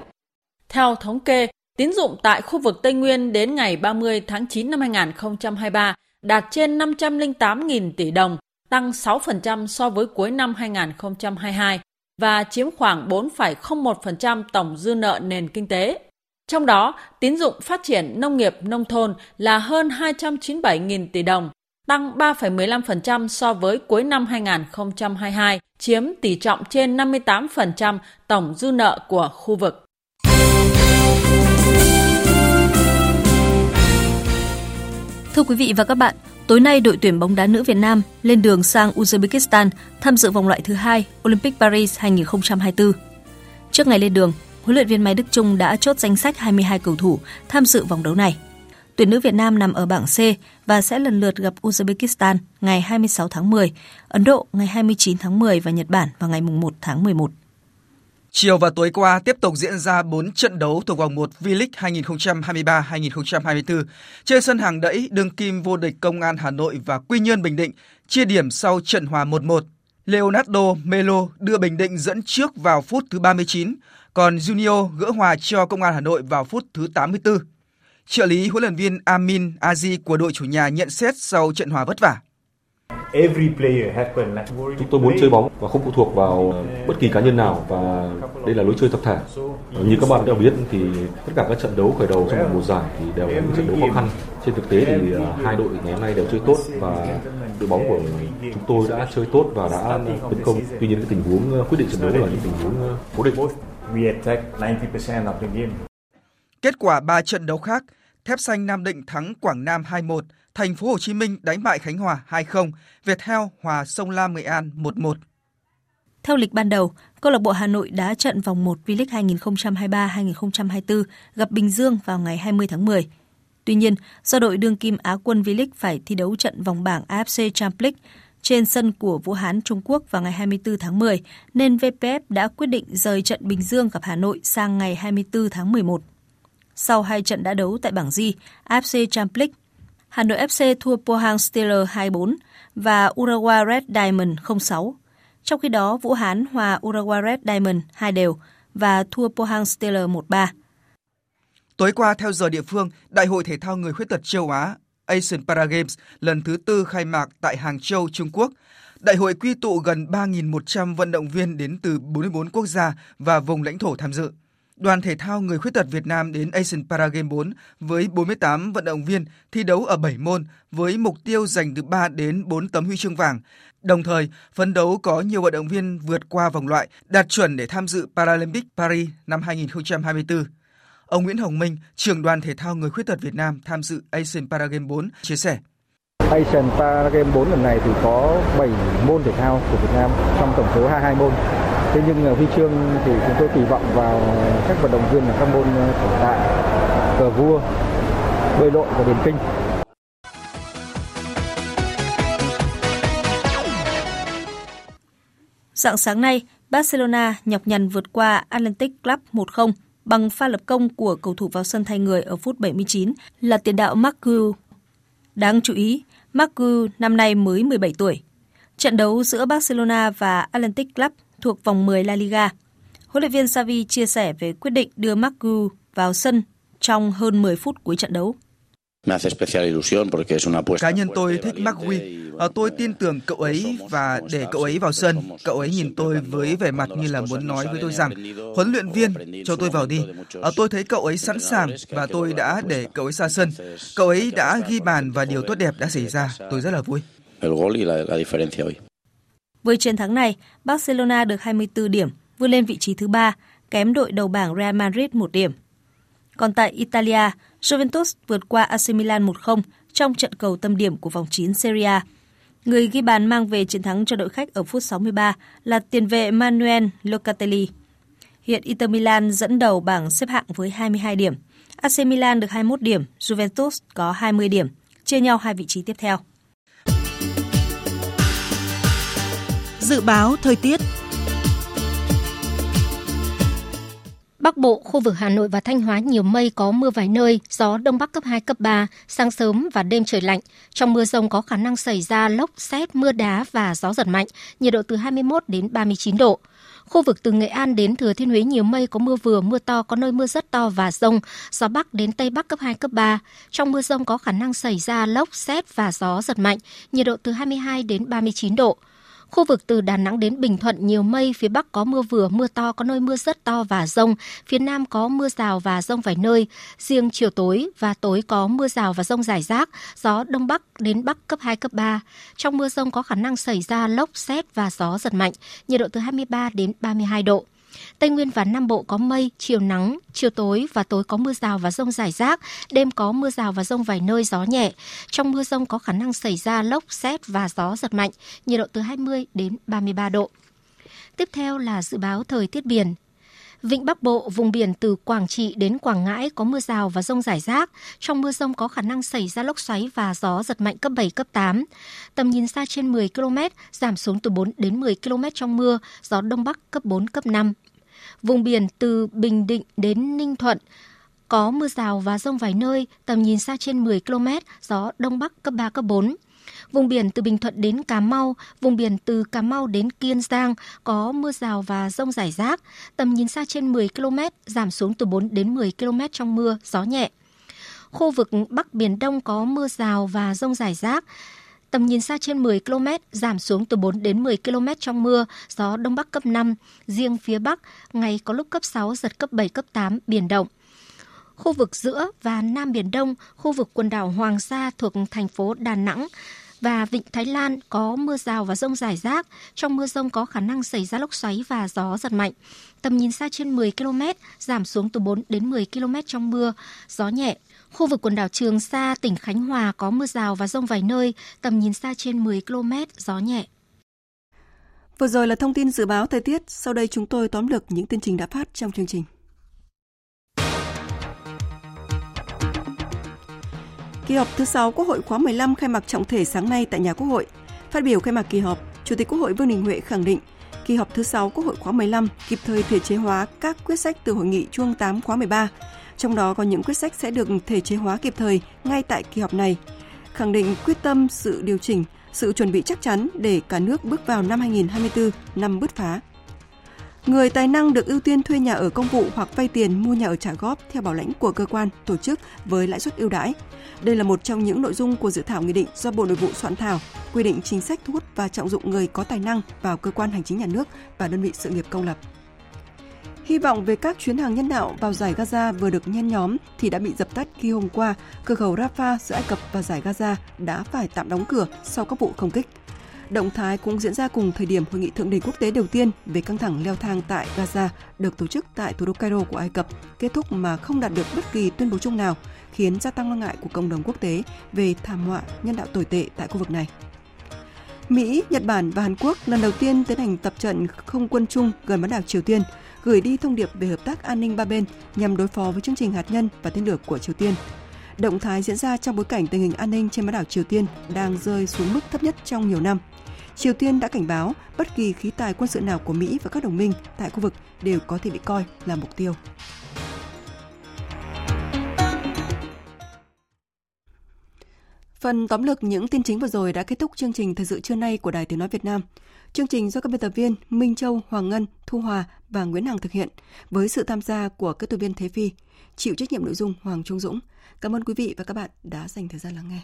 Theo thống kê, tín dụng tại khu vực Tây Nguyên đến ngày 30 tháng 9 năm 2023 đạt trên 508.000 tỷ đồng, tăng 6% so với cuối năm 2022 và chiếm khoảng 4,01% tổng dư nợ nền kinh tế. Trong đó, tín dụng phát triển nông nghiệp nông thôn là hơn 297.000 tỷ đồng, tăng 3,15% so với cuối năm 2022, chiếm tỷ trọng trên 58% tổng dư nợ của khu vực. Thưa quý vị và các bạn, Tối nay, đội tuyển bóng đá nữ Việt Nam lên đường sang Uzbekistan tham dự vòng loại thứ hai Olympic Paris 2024. Trước ngày lên đường, huấn luyện viên Mai Đức Trung đã chốt danh sách 22 cầu thủ tham dự vòng đấu này. Tuyển nữ Việt Nam nằm ở bảng C và sẽ lần lượt gặp Uzbekistan ngày 26 tháng 10, Ấn Độ ngày 29 tháng 10 và Nhật Bản vào ngày 1 tháng 11. Chiều và tối qua tiếp tục diễn ra 4 trận đấu thuộc vòng 1 V-League 2023-2024 trên sân hàng đẫy đương kim vô địch Công an Hà Nội và Quy Nhơn Bình Định chia điểm sau trận hòa 1-1. Leonardo Melo đưa Bình Định dẫn trước vào phút thứ 39, còn Junior gỡ hòa cho Công an Hà Nội vào phút thứ 84. Trợ lý huấn luyện viên Amin Azi của đội chủ nhà nhận xét sau trận hòa vất vả. Chúng tôi muốn chơi bóng và không phụ thuộc vào bất kỳ cá nhân nào và đây là lối chơi tập thể. Như các bạn đã biết thì tất cả các trận đấu khởi đầu trong một mùa giải thì đều là những trận đấu khó khăn. Trên thực tế thì à, hai đội ngày hôm nay đều chơi tốt và đội bóng của chúng tôi đã chơi tốt và đã tấn công. Tuy nhiên cái tình huống à, quyết định trận đấu là những tình huống cố định. Kết quả 3 trận đấu khác, Thép Xanh Nam Định thắng Quảng Nam 2-1, Thành phố Hồ Chí Minh đánh bại Khánh Hòa 2-0, Viettel hòa Sông Lam Nghệ An 1-1. Theo lịch ban đầu, câu lạc bộ Hà Nội đá trận vòng 1 V-League 2023-2024 gặp Bình Dương vào ngày 20 tháng 10. Tuy nhiên, do đội đương kim Á quân V-League phải thi đấu trận vòng bảng AFC Champions League trên sân của Vũ Hán Trung Quốc vào ngày 24 tháng 10, nên VPF đã quyết định rời trận Bình Dương gặp Hà Nội sang ngày 24 tháng 11. Sau hai trận đã đấu tại bảng G, AFC Champions League, Hà Nội FC thua Pohang Steelers 2-4 và Urawa Red Diamond 0-6. Trong khi đó, Vũ Hán hòa Urawa Red Diamond 2 đều và thua Pohang Steelers 1-3. Tối qua, theo giờ địa phương, Đại hội Thể thao Người Khuyết tật châu Á Asian Para Games lần thứ tư khai mạc tại Hàng Châu, Trung Quốc. Đại hội quy tụ gần 3.100 vận động viên đến từ 44 quốc gia và vùng lãnh thổ tham dự. Đoàn thể thao người khuyết tật Việt Nam đến Asian Para Games 4 với 48 vận động viên thi đấu ở 7 môn với mục tiêu giành từ 3 đến 4 tấm huy chương vàng. Đồng thời, phấn đấu có nhiều vận động viên vượt qua vòng loại, đạt chuẩn để tham dự Paralympic Paris năm 2024. Ông Nguyễn Hồng Minh, trưởng đoàn thể thao người khuyết tật Việt Nam tham dự Asian Para Games 4 chia sẻ. Asian Para Games 4 lần này thì có 7 môn thể thao của Việt Nam trong tổng số 22 môn. Thế nhưng ờ, huy chương thì chúng tôi kỳ vọng vào các vận động viên ở các môn ờ, thể tạ, cờ vua, bơi lội và điền kinh. Dạng sáng nay, Barcelona nhọc nhằn vượt qua Atlantic Club 1-0 bằng pha lập công của cầu thủ vào sân thay người ở phút 79 là tiền đạo Marcu. Đáng chú ý, Marcu năm nay mới 17 tuổi. Trận đấu giữa Barcelona và Atlantic Club thuộc vòng 10 La Liga. Huấn luyện viên Xavi chia sẻ về quyết định đưa Marcu vào sân trong hơn 10 phút cuối trận đấu. Cá nhân tôi thích Magui. Ờ, tôi tin tưởng cậu ấy và để cậu ấy vào sân. Cậu ấy nhìn tôi với vẻ mặt như là muốn nói với tôi rằng, huấn luyện viên, cho tôi vào đi. Ờ, tôi thấy cậu ấy sẵn sàng và tôi đã để cậu ấy ra sân. Cậu ấy đã ghi bàn và điều tốt đẹp đã xảy ra. Tôi rất là vui. Với chiến thắng này, Barcelona được 24 điểm, vươn lên vị trí thứ ba, kém đội đầu bảng Real Madrid 1 điểm. Còn tại Italia, Juventus vượt qua AC Milan 1-0 trong trận cầu tâm điểm của vòng 9 Serie A. Người ghi bàn mang về chiến thắng cho đội khách ở phút 63 là tiền vệ Manuel Locatelli. Hiện Inter Milan dẫn đầu bảng xếp hạng với 22 điểm. AC Milan được 21 điểm, Juventus có 20 điểm, chia nhau hai vị trí tiếp theo. Dự báo thời tiết Bắc Bộ, khu vực Hà Nội và Thanh Hóa nhiều mây có mưa vài nơi, gió đông bắc cấp 2, cấp 3, sáng sớm và đêm trời lạnh. Trong mưa rông có khả năng xảy ra lốc, xét, mưa đá và gió giật mạnh, nhiệt độ từ 21 đến 39 độ. Khu vực từ Nghệ An đến Thừa Thiên Huế nhiều mây có mưa vừa, mưa to, có nơi mưa rất to và rông, gió Bắc đến Tây Bắc cấp 2, cấp 3. Trong mưa rông có khả năng xảy ra lốc, xét và gió giật mạnh, nhiệt độ từ 22 đến 39 độ. Khu vực từ Đà Nẵng đến Bình Thuận nhiều mây, phía Bắc có mưa vừa, mưa to, có nơi mưa rất to và rông. Phía Nam có mưa rào và rông vài nơi. Riêng chiều tối và tối có mưa rào và rông rải rác, gió Đông Bắc đến Bắc cấp 2, cấp 3. Trong mưa rông có khả năng xảy ra lốc, xét và gió giật mạnh, nhiệt độ từ 23 đến 32 độ. Tây Nguyên và Nam Bộ có mây, chiều nắng, chiều tối và tối có mưa rào và rông rải rác, đêm có mưa rào và rông vài nơi gió nhẹ. Trong mưa rông có khả năng xảy ra lốc, xét và gió giật mạnh, nhiệt độ từ 20 đến 33 độ. Tiếp theo là dự báo thời tiết biển. Vịnh Bắc Bộ, vùng biển từ Quảng Trị đến Quảng Ngãi có mưa rào và rông rải rác. Trong mưa rông có khả năng xảy ra lốc xoáy và gió giật mạnh cấp 7, cấp 8. Tầm nhìn xa trên 10 km, giảm xuống từ 4 đến 10 km trong mưa, gió Đông Bắc cấp 4, cấp 5. Vùng biển từ Bình Định đến Ninh Thuận có mưa rào và rông vài nơi, tầm nhìn xa trên 10 km, gió Đông Bắc cấp 3, cấp 4. Vùng biển từ Bình Thuận đến Cà Mau, vùng biển từ Cà Mau đến Kiên Giang có mưa rào và rông rải rác, tầm nhìn xa trên 10 km, giảm xuống từ 4 đến 10 km trong mưa, gió nhẹ. Khu vực Bắc Biển Đông có mưa rào và rông rải rác, tầm nhìn xa trên 10 km, giảm xuống từ 4 đến 10 km trong mưa, gió Đông Bắc cấp 5, riêng phía Bắc, ngày có lúc cấp 6, giật cấp 7, cấp 8, biển động. Khu vực giữa và Nam Biển Đông, khu vực quần đảo Hoàng Sa thuộc thành phố Đà Nẵng, và Vịnh Thái Lan có mưa rào và rông rải rác. Trong mưa rông có khả năng xảy ra lốc xoáy và gió giật mạnh. Tầm nhìn xa trên 10 km, giảm xuống từ 4 đến 10 km trong mưa, gió nhẹ. Khu vực quần đảo Trường Sa, tỉnh Khánh Hòa có mưa rào và rông vài nơi, tầm nhìn xa trên 10 km, gió nhẹ. Vừa rồi là thông tin dự báo thời tiết, sau đây chúng tôi tóm lược những tin trình đã phát trong chương trình. Kỳ họp thứ 6 Quốc hội khóa 15 khai mạc trọng thể sáng nay tại nhà Quốc hội. Phát biểu khai mạc kỳ họp, Chủ tịch Quốc hội Vương Đình Huệ khẳng định kỳ họp thứ 6 Quốc hội khóa 15 kịp thời thể chế hóa các quyết sách từ hội nghị Trung 8 khóa 13. Trong đó có những quyết sách sẽ được thể chế hóa kịp thời ngay tại kỳ họp này, khẳng định quyết tâm sự điều chỉnh, sự chuẩn bị chắc chắn để cả nước bước vào năm 2024, năm bứt phá. Người tài năng được ưu tiên thuê nhà ở công vụ hoặc vay tiền mua nhà ở trả góp theo bảo lãnh của cơ quan, tổ chức với lãi suất ưu đãi. Đây là một trong những nội dung của dự thảo nghị định do Bộ Nội vụ soạn thảo, quy định chính sách thu hút và trọng dụng người có tài năng vào cơ quan hành chính nhà nước và đơn vị sự nghiệp công lập. Hy vọng về các chuyến hàng nhân đạo vào giải Gaza vừa được nhen nhóm thì đã bị dập tắt khi hôm qua cửa khẩu Rafah giữa Ai Cập và giải Gaza đã phải tạm đóng cửa sau các vụ không kích. Động thái cũng diễn ra cùng thời điểm hội nghị thượng đỉnh quốc tế đầu tiên về căng thẳng leo thang tại Gaza được tổ chức tại thủ đô Cairo của Ai Cập, kết thúc mà không đạt được bất kỳ tuyên bố chung nào, khiến gia tăng lo ngại của cộng đồng quốc tế về thảm họa nhân đạo tồi tệ tại khu vực này. Mỹ, Nhật Bản và Hàn Quốc lần đầu tiên tiến hành tập trận không quân chung gần bán đảo Triều Tiên, gửi đi thông điệp về hợp tác an ninh ba bên nhằm đối phó với chương trình hạt nhân và tên lửa của Triều Tiên. Động thái diễn ra trong bối cảnh tình hình an ninh trên bán đảo Triều Tiên đang rơi xuống mức thấp nhất trong nhiều năm. Triều Tiên đã cảnh báo bất kỳ khí tài quân sự nào của Mỹ và các đồng minh tại khu vực đều có thể bị coi là mục tiêu. Phần tóm lược những tin chính vừa rồi đã kết thúc chương trình thời sự trưa nay của Đài Tiếng Nói Việt Nam. Chương trình do các biên tập viên Minh Châu, Hoàng Ngân, Thu Hòa và Nguyễn Hằng thực hiện với sự tham gia của các tổ viên Thế Phi, chịu trách nhiệm nội dung Hoàng Trung Dũng. Cảm ơn quý vị và các bạn đã dành thời gian lắng nghe.